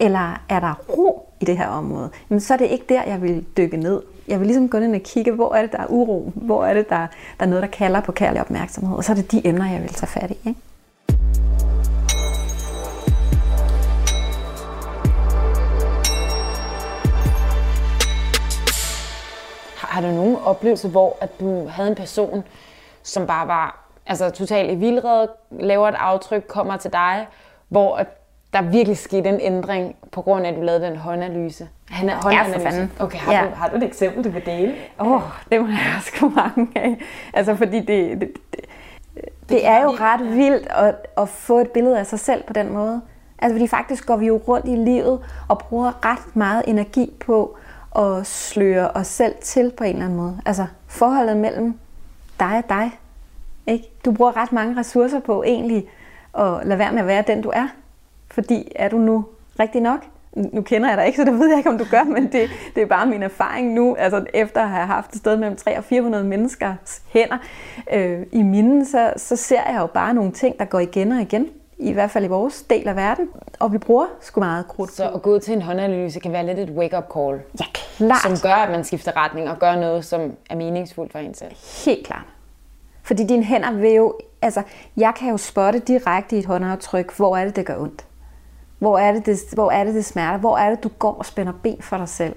Eller er der ro i det her område, jamen, så er det ikke der, jeg vil dykke ned. Jeg vil ligesom gå ind og kigge, hvor er det, der er uro, hvor er det, der, der er noget, der kalder på kærlig opmærksomhed, og så er det de emner, jeg vil tage fat i. Ikke? Har du nogen oplevelse, hvor at du havde en person, som bare var altså, totalt i vildred, laver et aftryk, kommer til dig, hvor at der virkelig skete en ændring på grund af, at du lavede den håndanalyse? Han er håndanalyse. Ja, okay, har, ja. du, har du et eksempel, du vil dele? Åh, oh, det må jeg også mange af. Altså, fordi det, det, det, det er jo ret vildt at, at få et billede af sig selv på den måde. Altså fordi faktisk går vi jo rundt i livet og bruger ret meget energi på at sløre os selv til på en eller anden måde. Altså forholdet mellem dig og dig. Ikke? Du bruger ret mange ressourcer på egentlig at lade være med at være den, du er. Fordi er du nu rigtig nok? Nu kender jeg dig ikke, så det ved jeg ikke, om du gør, men det, det er bare min erfaring nu, altså efter at have haft et sted mellem 300 og 400 menneskers hænder øh, i minden, så, så ser jeg jo bare nogle ting, der går igen og igen i hvert fald i vores del af verden, og vi bruger sgu meget krudt Så at gå til en håndanalyse kan være lidt et wake-up call. Ja, klart. Som gør, at man skifter retning og gør noget, som er meningsfuldt for en selv. Helt klart. Fordi dine hænder vil jo, altså jeg kan jo spotte direkte i et håndaftryk, hvor er det, det gør ondt. Hvor er det, det, hvor er det, det smerter? Hvor er det, du går og spænder ben for dig selv?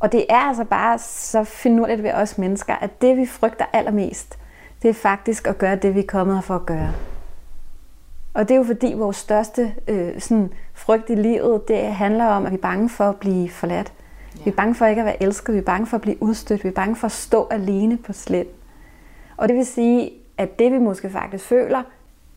Og det er altså bare så finurligt ved os mennesker, at det vi frygter allermest, det er faktisk at gøre det, vi er kommet her for at gøre. Og det er jo fordi vores største øh, sådan, frygt i livet, det handler om, at vi er bange for at blive forladt. Ja. Vi er bange for ikke at være elsket, vi er bange for at blive udstødt, vi er bange for at stå alene på slet. Og det vil sige, at det vi måske faktisk føler,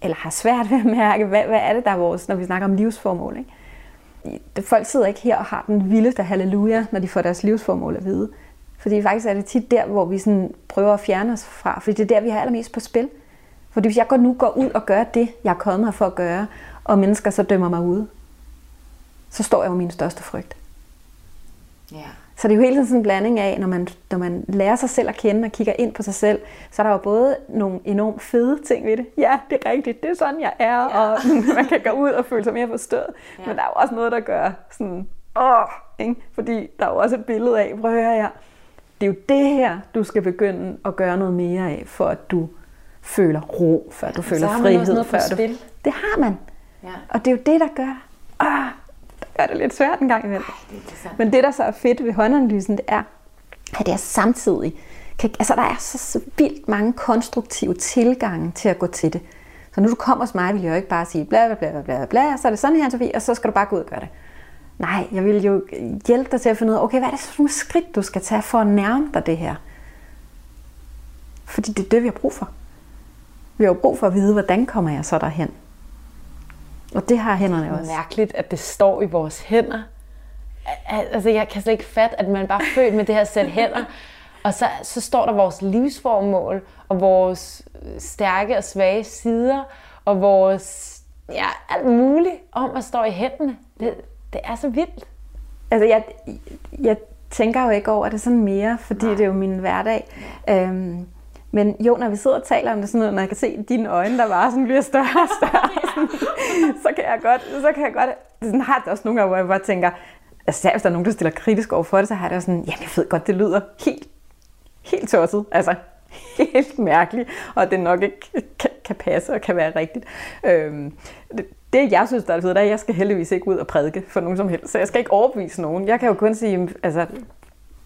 eller har svært ved at mærke, hvad, hvad er det, der er vores, når vi snakker om livsformål. Ikke? Folk sidder ikke her og har den vildeste halleluja, når de får deres livsformål at vide. Fordi faktisk er det tit der, hvor vi sådan prøver at fjerne os fra, fordi det er der, vi har allermest på spil. Fordi hvis jeg går nu går ud og gør det, jeg er kommet her for at gøre, og mennesker så dømmer mig ude, så står jeg jo min største frygt. Ja. Så det er jo hele tiden sådan en blanding af, når man, når man lærer sig selv at kende og kigger ind på sig selv, så er der jo både nogle enormt fede ting ved det. Ja, det er rigtigt, det er sådan, jeg er, ja. og man kan gå ud og føle sig mere forstået. Ja. Men der er jo også noget, der gør sådan, åh, ikke? fordi der er jo også et billede af, prøv at høre her, det er jo det her, du skal begynde at gøre noget mere af, for at du føler ro, før du føler frihed. noget før du... spil. Det har man. Ja. Og det er jo det, der gør, ah, der gør det lidt svært en gang imellem. det er. Men det, der så er fedt ved håndanalysen, det er, at det er samtidig, kan, altså der er så, så vildt mange konstruktive tilgange til at gå til det. Så når du kommer hos mig, vil jeg jo ikke bare sige bla bla bla bla bla, så er det sådan her, Sofie, og så skal du bare gå ud og gøre det. Nej, jeg vil jo hjælpe dig til at finde ud af, okay, hvad er det så for nogle skridt, du skal tage for at nærme dig det her? Fordi det er det, vi har brug for. Vi har jo brug for at vide, hvordan kommer jeg så derhen? Og det har hænderne Det er også. mærkeligt, at det står i vores hænder. Al- Altså, jeg kan slet ikke fatte, at man bare er født med det her sæt hænder. Og så, så står der vores livsformål, og vores stærke og svage sider, og vores ja, alt muligt om at stå i hænderne. Det, det er så vildt. Altså, jeg, jeg tænker jo ikke over det sådan mere, fordi Nej. det er jo min hverdag. Øhm, men jo, når vi sidder og taler om det sådan noget, når jeg kan se dine øjne, der bare sådan bliver større og større, så kan jeg godt, så kan jeg godt, sådan har det også nogle gange, hvor jeg bare tænker, altså hvis der er nogen, der stiller kritisk over for det, så har jeg det sådan, jamen jeg ved godt, det lyder helt, helt tosset, altså helt mærkeligt, og det nok ikke kan, kan passe og kan være rigtigt. Øhm, det, det, jeg synes, der er fedt, er, at jeg skal heldigvis ikke ud og prædike for nogen som helst, så jeg skal ikke overbevise nogen. Jeg kan jo kun sige, altså,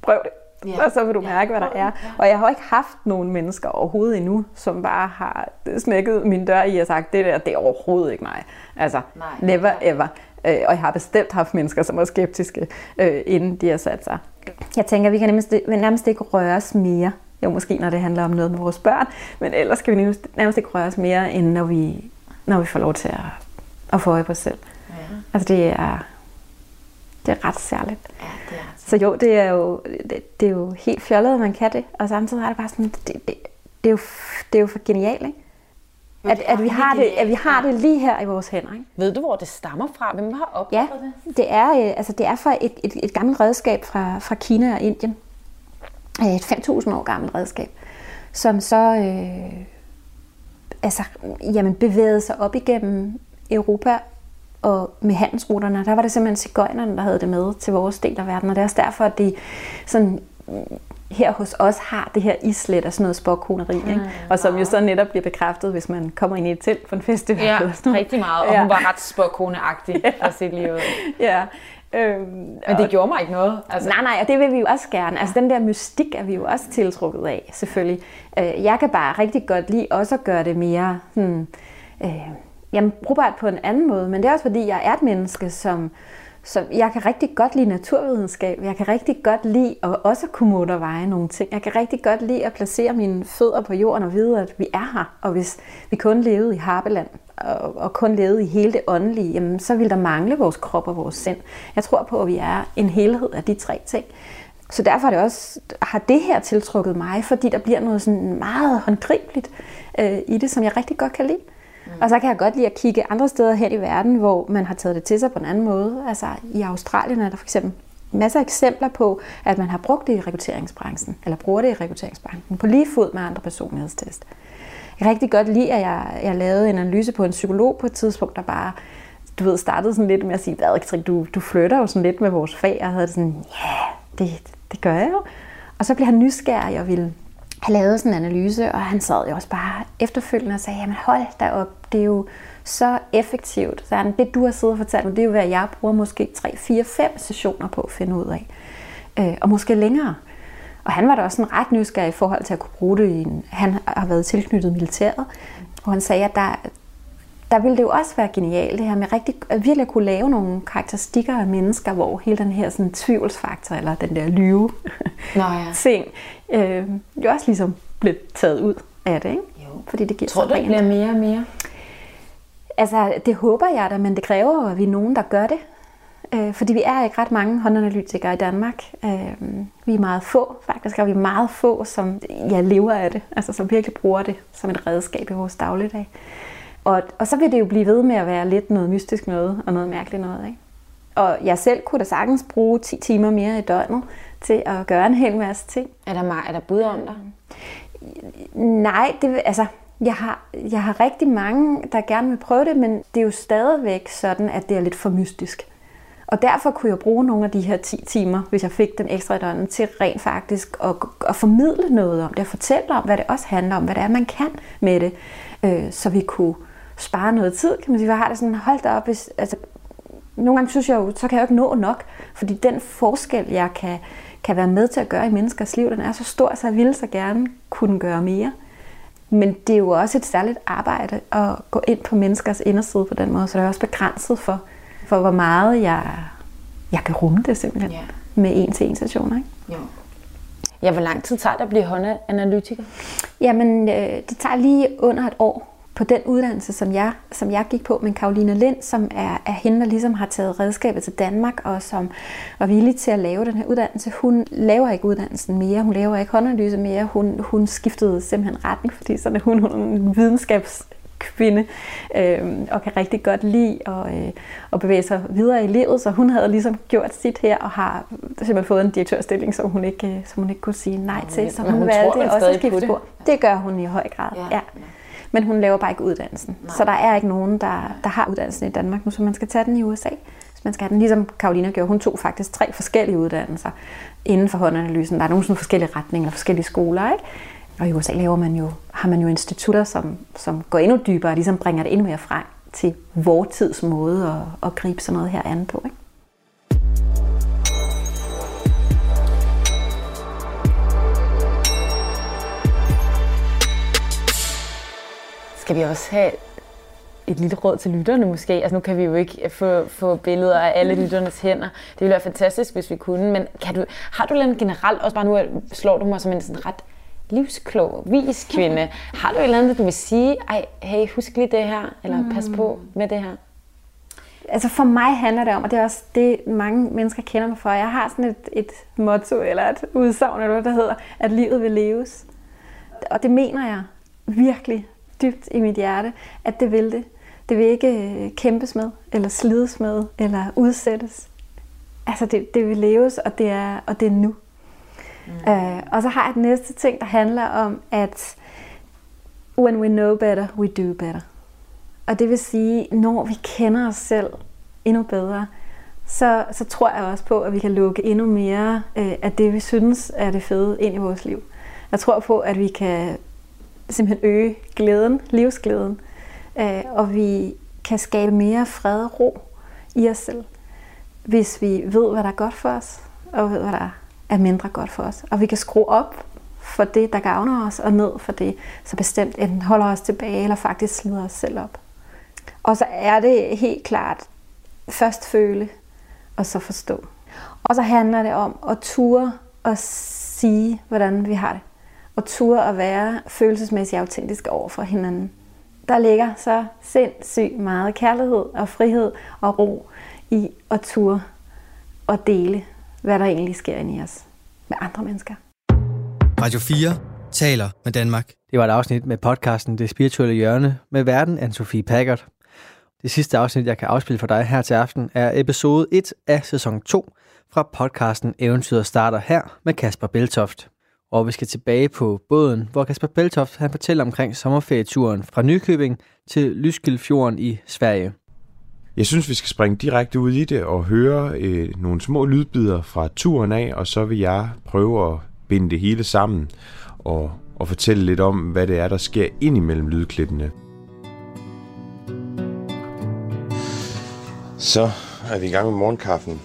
prøv det. Ja. Og så vil du mærke, hvad der er. Og jeg har ikke haft nogen mennesker overhovedet endnu, som bare har smækket min dør i og sagt, det der, det er overhovedet ikke mig. Altså, Nej. never ever. Øh, Og jeg har bestemt haft mennesker, som var skeptiske, øh, inden de har sat sig. Jeg tænker, vi kan nærmest, nærmest ikke røre os mere. Jo, måske når det handler om noget med vores børn, men ellers kan vi nærmest, nærmest ikke røre os mere, end når vi, når vi får lov til at, at få øje på os selv. Ja, Altså det er, det er ret særligt. ja det er. Så jo, det er jo, det, det er jo helt fjollet, at man kan det, og samtidig er det bare sådan, det, det, det, er, jo, det er jo for genialt, ikke? At, at, vi har det, at vi har det lige her i vores hænder, ikke? Ved du, hvor det stammer fra? Hvem har Ja, opdaget det? det er, øh, altså det er fra et, et, et gammelt redskab fra, fra Kina og Indien. Øh, Et 5.000 år gammelt redskab, som så øh, altså, jamen, bevægede sig op igennem Europa og med handelsruterne. Der var det simpelthen cigøjnerne, der havde det med til vores del af verden. Og det er også derfor, at de sådan, mm, her hos os har det her islet og sådan noget spåkoneri. Ikke? Og som jo så netop bliver bekræftet, hvis man kommer ind i et telt på en festival. Ja, eller sådan noget. rigtig meget. Og Ja. hun var ret spåkoneagtig for sit liv. Ja. Øhm, Men det gjorde mig ikke noget. Altså, Nej, nej, og det vil vi jo også gerne. Altså den der mystik er vi jo også tiltrukket af, selvfølgelig. Øh, Jeg kan bare rigtig godt lide også at gøre det mere hmm, øh, jamen, brugbart på en anden måde. Men det er også fordi, jeg er et menneske, som, som jeg kan rigtig godt lide naturvidenskab. Jeg kan rigtig godt lide at også kunne motorveje nogle ting. Jeg kan rigtig godt lide at placere mine fødder på jorden og vide, at vi er her. Og hvis vi kun levede i Harpeland og, og kun levede i hele det åndelige, jamen, så ville der mangle vores krop og vores sind. Jeg tror på, at vi er en helhed af de tre ting. Så derfor er det også, har det her tiltrukket mig, fordi der bliver noget sådan meget håndgribeligt øh, i det, som jeg rigtig godt kan lide. Mm. Og så kan jeg godt lide at kigge andre steder hen i verden, hvor man har taget det til sig på en anden måde. Altså i Australien er der for eksempel masser af eksempler på, at man har brugt det i rekrutteringsbranchen, eller bruger det i rekrutteringsbranchen, på lige fod med andre personlighedstest. Jeg kan rigtig godt lide, at jeg, jeg lavede en analyse på en psykolog på et tidspunkt, der bare du ved, startede sådan lidt med at sige, hvad, du, du flytter jo sådan lidt med vores fag, og havde det sådan, ja, yeah, det, det gør jeg jo. Og så blev han nysgerrig og ville have lavet sådan en analyse, og han sad jo også bare efterfølgende og sagde, jamen hold da op, det er jo så effektivt. Så han, det du har siddet og fortalt mig, det er jo, hvad jeg bruger måske 3, 4, 5 sessioner på at finde ud af. Øh, og måske længere. Og han var da også en ret nysgerrig i forhold til at kunne bruge det. I en, han har været tilknyttet militæret, og han sagde, at der, der ville det jo også være genialt, det her med rigtig, at virkelig kunne lave nogle karakteristikker af mennesker, hvor hele den her sådan, tvivlsfaktor, eller den der lyve Nå, ja. ting, øh, jo også ligesom blev taget ud af det. Ikke? Jo. Fordi det giver Tror du, det bliver mere og mere? Altså, det håber jeg da, men det kræver at vi er nogen, der gør det. Øh, fordi vi er ikke ret mange håndanalytikere i Danmark. Øh, vi er meget få, faktisk, og vi er meget få, som ja, lever af det. Altså, som virkelig bruger det som et redskab i vores dagligdag. Og, og så vil det jo blive ved med at være lidt noget mystisk noget, og noget mærkeligt noget. Ikke? Og jeg selv kunne da sagtens bruge 10 timer mere i døgnet til at gøre en hel masse ting. Er der, er der bud om dig? Nej, det, altså, jeg har, jeg har rigtig mange, der gerne vil prøve det, men det er jo stadigvæk sådan, at det er lidt for mystisk. Og derfor kunne jeg bruge nogle af de her 10 timer, hvis jeg fik dem ekstra i døgnet, til rent faktisk at, at formidle noget om det, og fortælle om, hvad det også handler om, hvad det er, man kan med det, øh, så vi kunne spare noget tid, kan man sige. Jeg har det sådan, hold da op, hvis, altså, nogle gange synes jeg jo, så kan jeg jo ikke nå nok, fordi den forskel, jeg kan, kan være med til at gøre i menneskers liv, den er så stor, så jeg ville så gerne kunne gøre mere. Men det er jo også et særligt arbejde at gå ind på menneskers inderside på den måde, så det er også begrænset for, for hvor meget jeg, jeg kan rumme det simpelthen ja. med en-til-en sessioner. Ikke? Jo. Ja, hvor lang tid tager det at blive håndanalytiker? Jamen, øh, det tager lige under et år på den uddannelse, som jeg, som jeg gik på med Karolina Lind, som er, er hende, der ligesom har taget redskabet til Danmark, og som var villig til at lave den her uddannelse. Hun laver ikke uddannelsen mere, hun laver ikke håndanalyse mere, hun, hun skiftede simpelthen retning, fordi sådan er hun, hun er en videnskabskvinde, øh, og kan rigtig godt lide at, øh, at bevæge sig videre i livet, så hun havde ligesom gjort sit her, og har simpelthen fået en direktørstilling, som hun ikke, som hun ikke kunne sige nej til, så hun, hun valgte også at skifte spor. Det gør hun i høj grad, ja. ja men hun laver bare ikke uddannelsen. Nej. Så der er ikke nogen, der, der har uddannelsen i Danmark nu, så man skal tage den i USA. Hvis man skal have den, ligesom Karolina gjorde, hun tog faktisk tre forskellige uddannelser inden for håndanalysen. Der er nogle sådan forskellige retninger, forskellige skoler, ikke? Og i USA laver man jo, har man jo institutter, som, som går endnu dybere og ligesom bringer det endnu mere frem til vores tids måde at, at gribe sådan noget her an på. Ikke? Skal vi også have et lille råd til lytterne måske? Altså nu kan vi jo ikke få, få billeder af alle lytternes hænder. Det ville være fantastisk, hvis vi kunne. Men kan du, har du en generelt, også bare nu slår du mig som en sådan ret livsklog, vis kvinde. Har du et eller andet, du vil sige, ej, hey, husk lige det her, eller pas på med det her? Altså for mig handler det om, og det er også det, mange mennesker kender mig for, jeg har sådan et, et motto, eller et udsagn, eller hvad der hedder, at livet vil leves. Og det mener jeg virkelig dybt i mit hjerte, at det vil det. Det vil ikke øh, kæmpes med, eller slides med, eller udsættes. Altså det, det vil leves, og det er, og det er nu. Mm. Uh, og så har jeg den næste ting, der handler om, at when we know better, we do better. Og det vil sige, når vi kender os selv endnu bedre, så, så tror jeg også på, at vi kan lukke endnu mere uh, af det, vi synes er det fede ind i vores liv. Jeg tror på, at vi kan simpelthen øge glæden, livsglæden, øh, og vi kan skabe mere fred og ro i os selv, hvis vi ved, hvad der er godt for os, og ved, hvad der er mindre godt for os. Og vi kan skrue op for det, der gavner os, og ned for det, så bestemt enten holder os tilbage, eller faktisk slider os selv op. Og så er det helt klart først føle, og så forstå. Og så handler det om at ture og sige, hvordan vi har det og ture at være følelsesmæssigt autentiske over for hinanden. der ligger så sindssygt meget kærlighed og frihed og ro i at ture og dele, hvad der egentlig sker inde i os med andre mennesker. Radio 4 taler med Danmark. Det var et afsnit med podcasten Det Spirituelle Hjørne med verden af Sofie Packard. Det sidste afsnit, jeg kan afspille for dig her til aften, er episode 1 af sæson 2 fra podcasten Eventyret starter her med Kasper Beltoft. Og vi skal tilbage på båden, hvor Kasper Beltoft han fortæller omkring sommerferieturen fra Nykøbing til Lyskildfjorden i Sverige. Jeg synes, vi skal springe direkte ud i det og høre øh, nogle små lydbider fra turen af, og så vil jeg prøve at binde det hele sammen og, og fortælle lidt om, hvad det er, der sker ind imellem lydklippene. Så er vi i gang med morgenkaffen.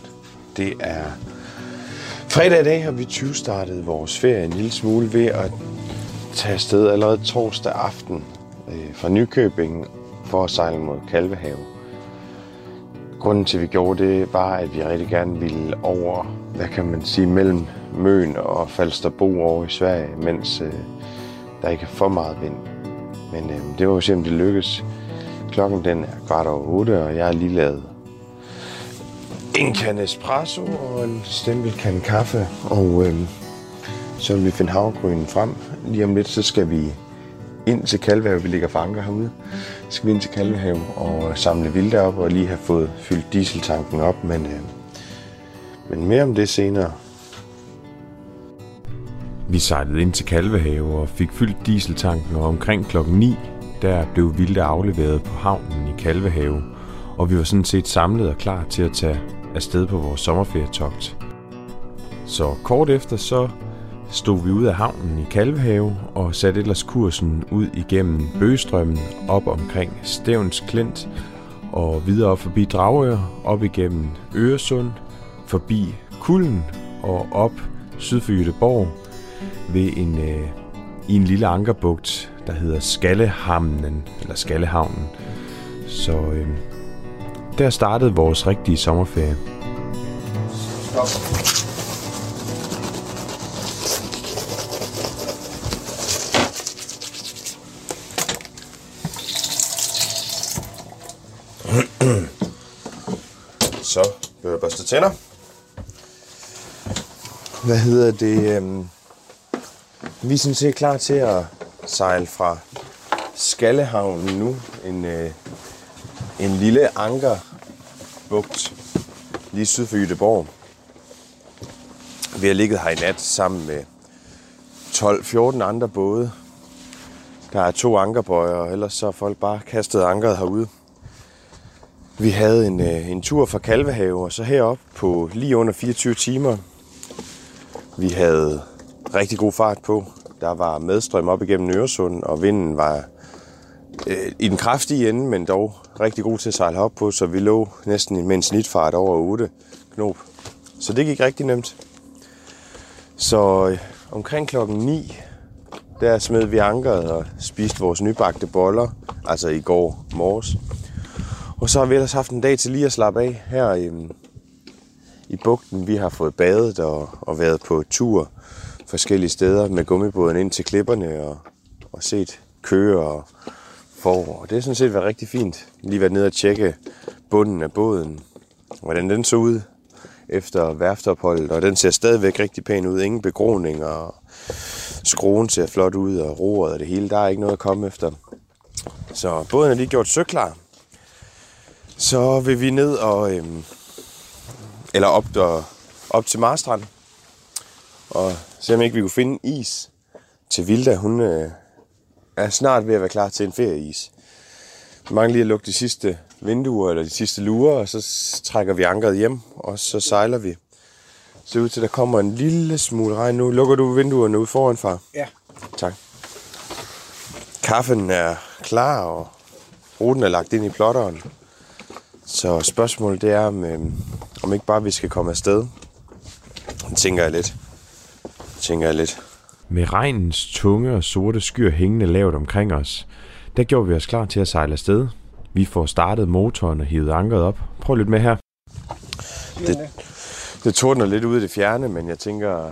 Det er fredag i dag, har vi 20 startet vores ferie en lille smule ved at tage afsted allerede torsdag aften øh, fra Nykøbing for at sejle mod Kalvehave. Grunden til, at vi gjorde det, var, at vi rigtig gerne ville over, hvad kan man sige, mellem Møn og Falsterbo over i Sverige, mens øh, der ikke er for meget vind. Men øh, det var jo simpelthen det lykkedes. Klokken den er kvart over otte, og jeg har lige lavet en kan espresso og en stempel kan kaffe. Og øh, så vil vi finde havregrynen frem. Lige om lidt, så skal vi ind til Kalvehave. Vi ligger for anker herude. Så skal vi ind til Kalvehave og samle vilde op og lige have fået fyldt dieseltanken op. Men, øh, men mere om det senere. Vi sejlede ind til Kalvehave og fik fyldt dieseltanken, og omkring klokken 9, der blev Vilde afleveret på havnen i Kalvehave, og vi var sådan set samlet og klar til at tage afsted på vores sommerferietogt. Så kort efter så stod vi ud af havnen i Kalvehave og satte ellers kursen ud igennem Bøgestrømmen op omkring Stævns Klint og videre op forbi Dragør, op igennem Øresund, forbi Kulden og op syd for Jødeborg ved en, øh, i en lille ankerbugt, der hedder Skallehamnen, eller Skallehavnen. Så øh, der startede vores rigtige sommerferie. Så bliver jeg børste tænder. Hvad hedder det? øhm, Vi er sådan set klar til at sejle fra Skallehavnen nu. En, øh, en lille anker Bugt, lige syd for Jødeborg. Vi har ligget her i nat sammen med 12-14 andre både. Der er to ankerbøjer, og ellers så er folk bare kastet ankeret herude. Vi havde en, øh, en tur fra Kalvehave og så herop på lige under 24 timer. Vi havde rigtig god fart på. Der var medstrøm op igennem Øresund, og vinden var øh, i den kraftige ende, men dog rigtig god til at sejle op på, så vi lå næsten med en snitfart over 8 knop. Så det gik rigtig nemt. Så øh, omkring klokken 9, der smed vi ankeret og spiste vores nybagte boller, altså i går morges. Og så har vi ellers haft en dag til lige at slappe af her i, øh, i bugten. Vi har fået badet og, og været på tur forskellige steder med gummibåden ind til klipperne og, og set køer og forår. Og det har sådan set været rigtig fint. Lige været nede og tjekke bunden af båden, hvordan den så ud efter værftopholdet, og den ser stadigvæk rigtig pæn ud. Ingen begroning, og skruen ser flot ud, og roret og det hele. Der er ikke noget at komme efter. Så båden er lige gjort søklar. Så vil vi ned og... Øhm, eller op, der, op til Marstrand. Og se om ikke vi kunne finde is til Vilda. Hun øh, er snart ved at være klar til en ferieis. Vi mangler lige at lukke de sidste vinduer eller de sidste lurer, og så trækker vi ankeret hjem, og så sejler vi. Så ud til, der kommer en lille smule regn nu. Lukker du vinduerne ud foran, far? Ja. Tak. Kaffen er klar, og ruten er lagt ind i plotteren. Så spørgsmålet det er, om, øhm, om ikke bare vi skal komme afsted. Det tænker jeg lidt. Det tænker jeg lidt. Med regnens tunge og sorte skyer hængende lavt omkring os, der gjorde vi os klar til at sejle afsted. Vi får startet motoren og hivet ankeret op. Prøv lidt med her. Det, Det tordner lidt ude i det fjerne, men jeg tænker...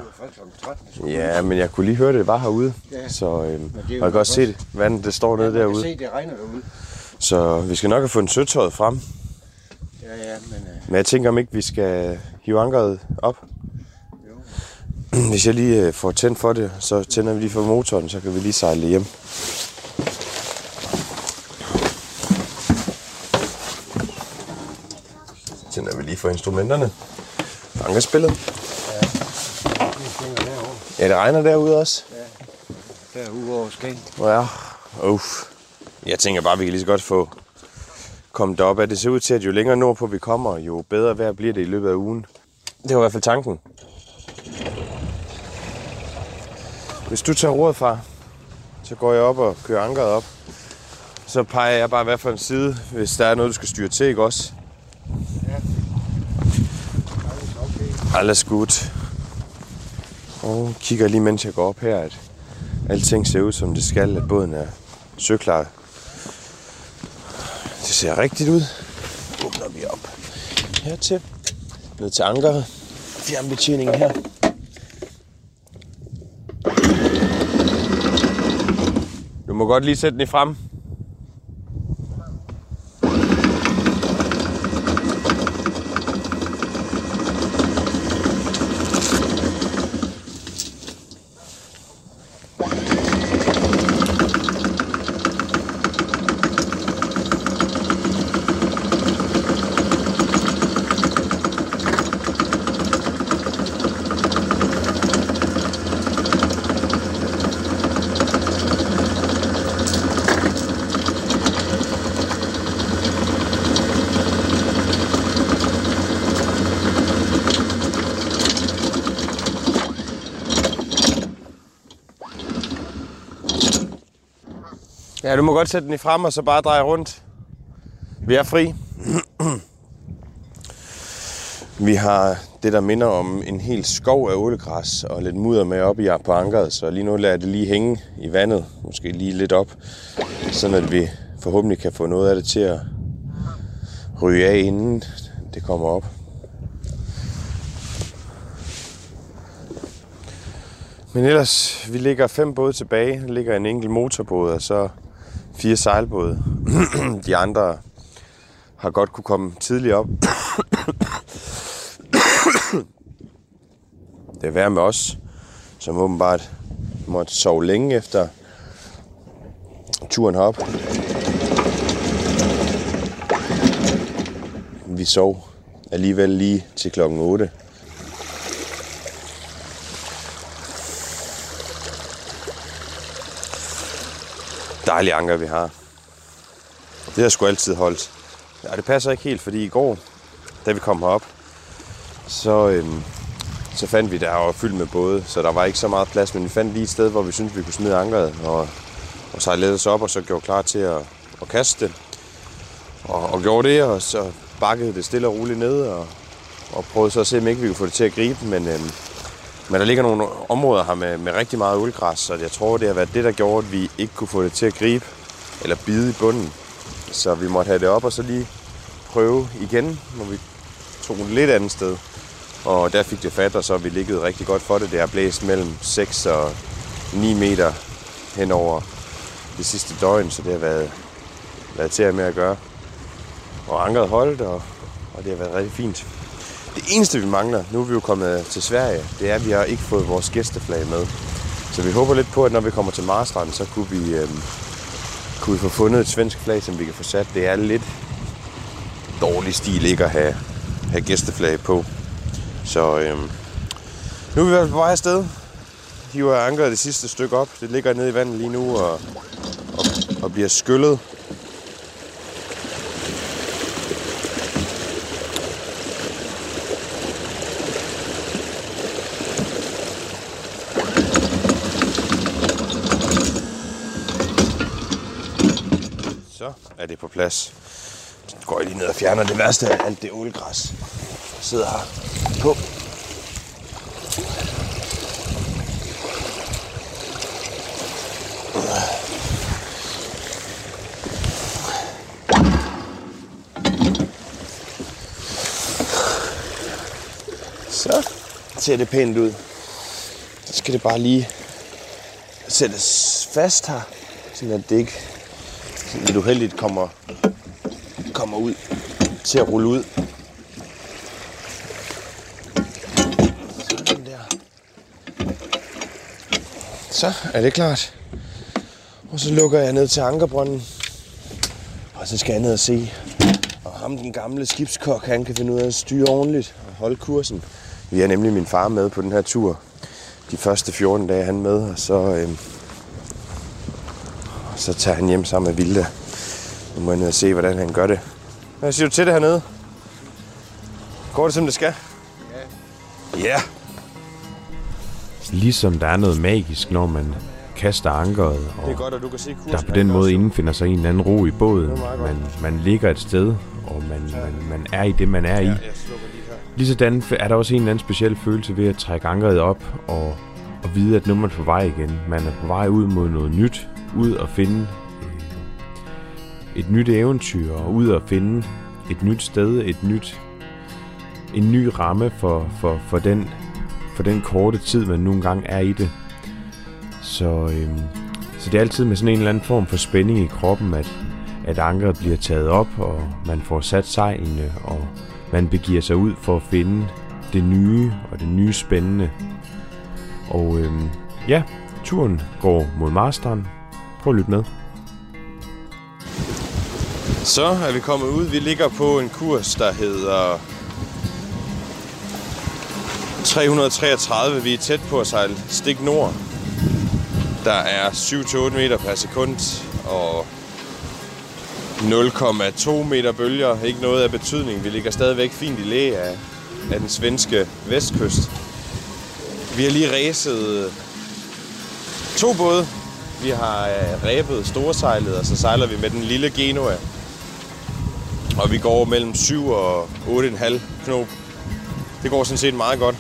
Ja, men jeg kunne lige høre det, var herude. Så øhm, og jeg kan godt se det. Vandet, det står nede derude. kan se, det regner derude. Så vi skal nok have fundet søtøjet frem. Ja, ja, men øh, Men jeg tænker om ikke, vi skal hive ankeret op. Hvis jeg lige øh, får tændt for det, så tænder vi lige for motoren, så kan vi lige sejle hjem. Tænder vi lige for instrumenterne. Ankerspillet. Ja, det regner derude også. derude over Skagen. Ja, uff. Jeg tænker bare, vi kan lige så godt få kommet derop af. Det ser ud til, at jo længere nordpå vi kommer, jo bedre vejr bliver det i løbet af ugen. Det var i hvert fald tanken. Hvis du tager roret fra, så går jeg op og kører ankeret op. Så peger jeg bare hvad for en side, hvis der er noget, du skal styre til, ikke også? Alles gut. Og kigger lige, mens jeg går op her, at alting ser ud, som det skal, at båden er søklar. Det ser rigtigt ud. Åbner vi op hertil. Ned til ankeret. Fjernbetjeningen her. Du må godt lige sætte den i frem. Ja, du må godt sætte den i frem, og så bare dreje rundt. Vi er fri. Vi har det, der minder om en hel skov af ålegræs og lidt mudder med op i på ankeret, så lige nu lader jeg det lige hænge i vandet, måske lige lidt op, sådan at vi forhåbentlig kan få noget af det til at ryge af, inden det kommer op. Men ellers, vi ligger fem både tilbage. Der ligger en enkelt motorbåd, og så fire sejlbåde. De andre har godt kunne komme tidligt op. det er værd med os, som åbenbart måtte sove længe efter turen herop. Vi sov alligevel lige til klokken 8. Dejlige anker, vi har. Det har sgu altid holdt. Ja, det passer ikke helt, fordi i går, da vi kom herop, så, øhm, så fandt vi, der var fyldt med både, så der var ikke så meget plads, men vi fandt lige et sted, hvor vi syntes, vi kunne smide ankeret, og, og sejlede os op, og så gjorde klar til at, at kaste det. Og, og gjorde det, og så bakkede det stille og roligt ned, og, og prøvede så at se, om ikke vi kunne få det til at gribe, men, øhm, men der ligger nogle områder her med, med rigtig meget ulgræs, så jeg tror, det har været det, der gjorde, at vi ikke kunne få det til at gribe eller bide i bunden. Så vi måtte have det op og så lige prøve igen, når vi tog den lidt andet sted. Og der fik det fat, og så vi ligget rigtig godt for det. Det har blæst mellem 6 og 9 meter hen over det sidste døgn, så det har været, været til at med at gøre. Og ankeret holdt, og, og det har været rigtig fint. Det eneste, vi mangler, nu er vi jo kommet til Sverige, det er, at vi har ikke fået vores gæsteflag med. Så vi håber lidt på, at når vi kommer til Marstrand, så kunne vi, øhm, kunne vi få fundet et svensk flag, som vi kan få sat. Det er lidt dårlig stil ikke at have, have gæsteflag på. Så øhm, nu er vi i hvert fald på vej afsted. Hiver ankeret det sidste stykke op. Det ligger nede i vandet lige nu og, og, og bliver skyllet. Så er det på plads. Så går jeg lige ned og fjerner det værste af alt det ålgræs, der sidder her på. Så. ser det pænt ud. Så skal det bare lige sættes fast her, så det ikke lidt uheldigt kommer, kommer ud til at rulle ud. Sådan der. Så er det klart. Og så lukker jeg ned til ankerbrønden. Og så skal jeg ned og se, og ham den gamle skibskok, han kan finde ud af at styre ordentligt og holde kursen. Vi har nemlig min far med på den her tur. De første 14 dage han med, og så, øh, så tager han hjem sammen med Vilda. Nu må jeg ned og se, hvordan han gør det. Hvad siger du til det hernede? Går det, som det skal? Ja. Ja. Ligesom der er noget magisk, når man kaster ankeret, Det er og godt, at du kan se kursen. der på den måde indfinder sig en eller anden ro i båden. Man, man ligger et sted, og man, man, man er i det, man er i. Ligesådan er der også en eller anden speciel følelse ved at trække ankeret op og, og vide, at nu er man på vej igen. Man er på vej ud mod noget nyt, ud og finde øh, et nyt eventyr, og ud og finde et nyt sted, et nyt, en ny ramme for, for, for, den, for den korte tid, man nu engang er i det. Så, øhm, så det er altid med sådan en eller anden form for spænding i kroppen, at, at ankeret bliver taget op, og man får sat sejlene, og man begiver sig ud for at finde det nye og det nye spændende. Og øhm, ja, turen går mod masteren, Prøv at lytte med. Så er vi kommet ud. Vi ligger på en kurs, der hedder 333. Vi er tæt på at sejle stik nord. Der er 7-8 meter per sekund og 0,2 meter bølger. Ikke noget af betydning. Vi ligger stadigvæk fint i læ af, af den svenske vestkyst. Vi har lige ræset to både. Vi har øh, ræbet storsejlet, og så sejler vi med den lille Genoa. Og vi går mellem 7 og 8,5 knop. Det går sådan set meget godt.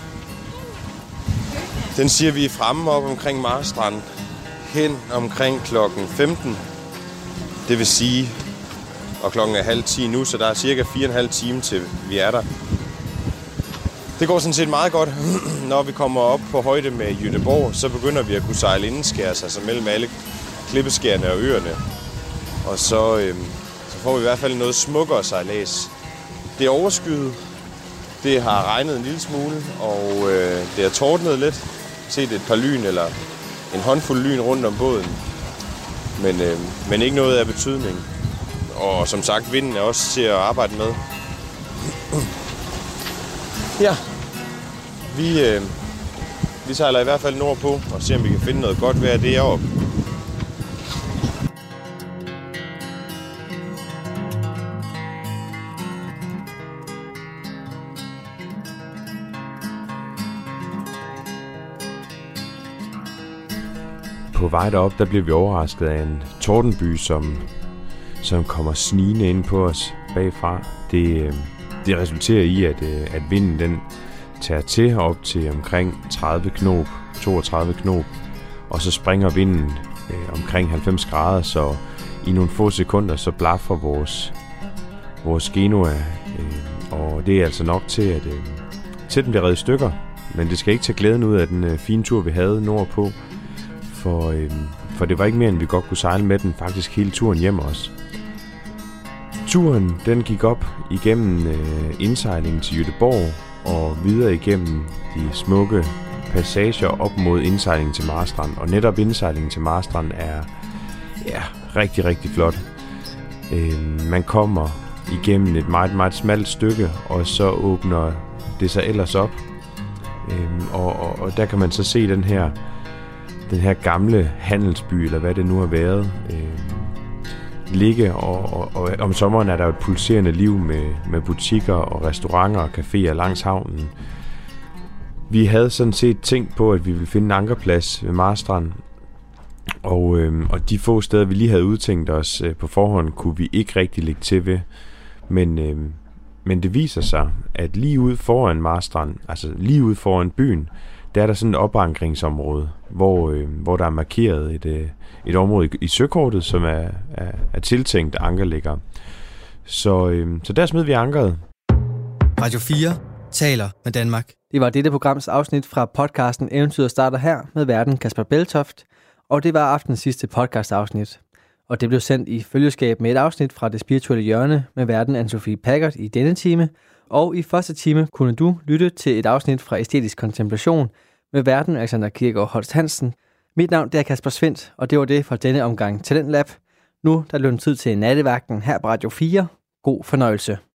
Den siger vi er fremme op omkring Marstrand hen omkring klokken 15. Det vil sige, og klokken er halv 10 nu, så der er cirka 4,5 timer til vi er der. Det går sådan set meget godt. Når vi kommer op på højde med Jødeborg, så begynder vi at kunne sejle indenskærs, altså mellem alle klippeskærene og øerne. Og så, øhm, så får vi i hvert fald noget smukkere sejlads. Det er overskyet. Det har regnet en lille smule, og øh, det har tordnet lidt. Set et par lyn eller en håndfuld lyn rundt om båden. Men, øh, men ikke noget af betydning. Og som sagt, vinden er også til at arbejde med. Ja, vi, øh, vi sejler i hvert fald nordpå og ser, om vi kan finde noget godt vejr deroppe. På vej derop, der blev vi overrasket af en tordenby, som, som kommer snigende ind på os bagfra. Det, øh, det resulterer i, at, øh, at vinden den tager til op til omkring 30 knop, 32 knop, og så springer vinden øh, omkring 90 grader, så i nogle få sekunder, så blaffer vores, vores Genoa, øh, og det er altså nok til, at øh, til den bliver reddet i stykker, men det skal ikke tage glæden ud af den øh, fine tur, vi havde nordpå, for, øh, for det var ikke mere, end vi godt kunne sejle med den faktisk hele turen hjem også. Turen den gik op igennem øh, indsejlingen til Jødeborg og videre igennem de smukke passager op mod indsejlingen til Marstrand. Og netop indsejlingen til Marstrand er ja, rigtig, rigtig flot. Øh, man kommer igennem et meget, meget smalt stykke, og så åbner det sig ellers op. Øh, og, og, og der kan man så se den her den her gamle handelsby, eller hvad det nu har været, øh, ligge, og, og, og om sommeren er der jo et pulserende liv med, med butikker og restauranter og caféer langs havnen. Vi havde sådan set tænkt på, at vi ville finde en ankerplads ved Marstrand, og, øh, og de få steder, vi lige havde udtænkt os øh, på forhånd, kunne vi ikke rigtig lægge til ved. Men, øh, men det viser sig, at lige ud foran Marstrand, altså lige ud foran byen, der er der sådan et opankringsområde, hvor, øh, hvor der er markeret et, øh, et område i, i søkortet, som er, er, er tiltænkt ankerlægger. Så, øh, så der smed vi ankeret. Radio 4 taler med Danmark. Det var dette programs afsnit fra podcasten Eventyret starter her med verden Kasper Beltoft, og det var aftens sidste podcast afsnit. Og det blev sendt i følgeskab med et afsnit fra det spirituelle hjørne med verden Anne-Sophie Packard i denne time, og i første time kunne du lytte til et afsnit fra Æstetisk Kontemplation med verden Alexander Kirkegaard Holst Hansen. Mit navn det er Kasper Svendt, og det var det for denne omgang Talentlab. Nu der løn tid til nattevagten her på Radio 4. God fornøjelse.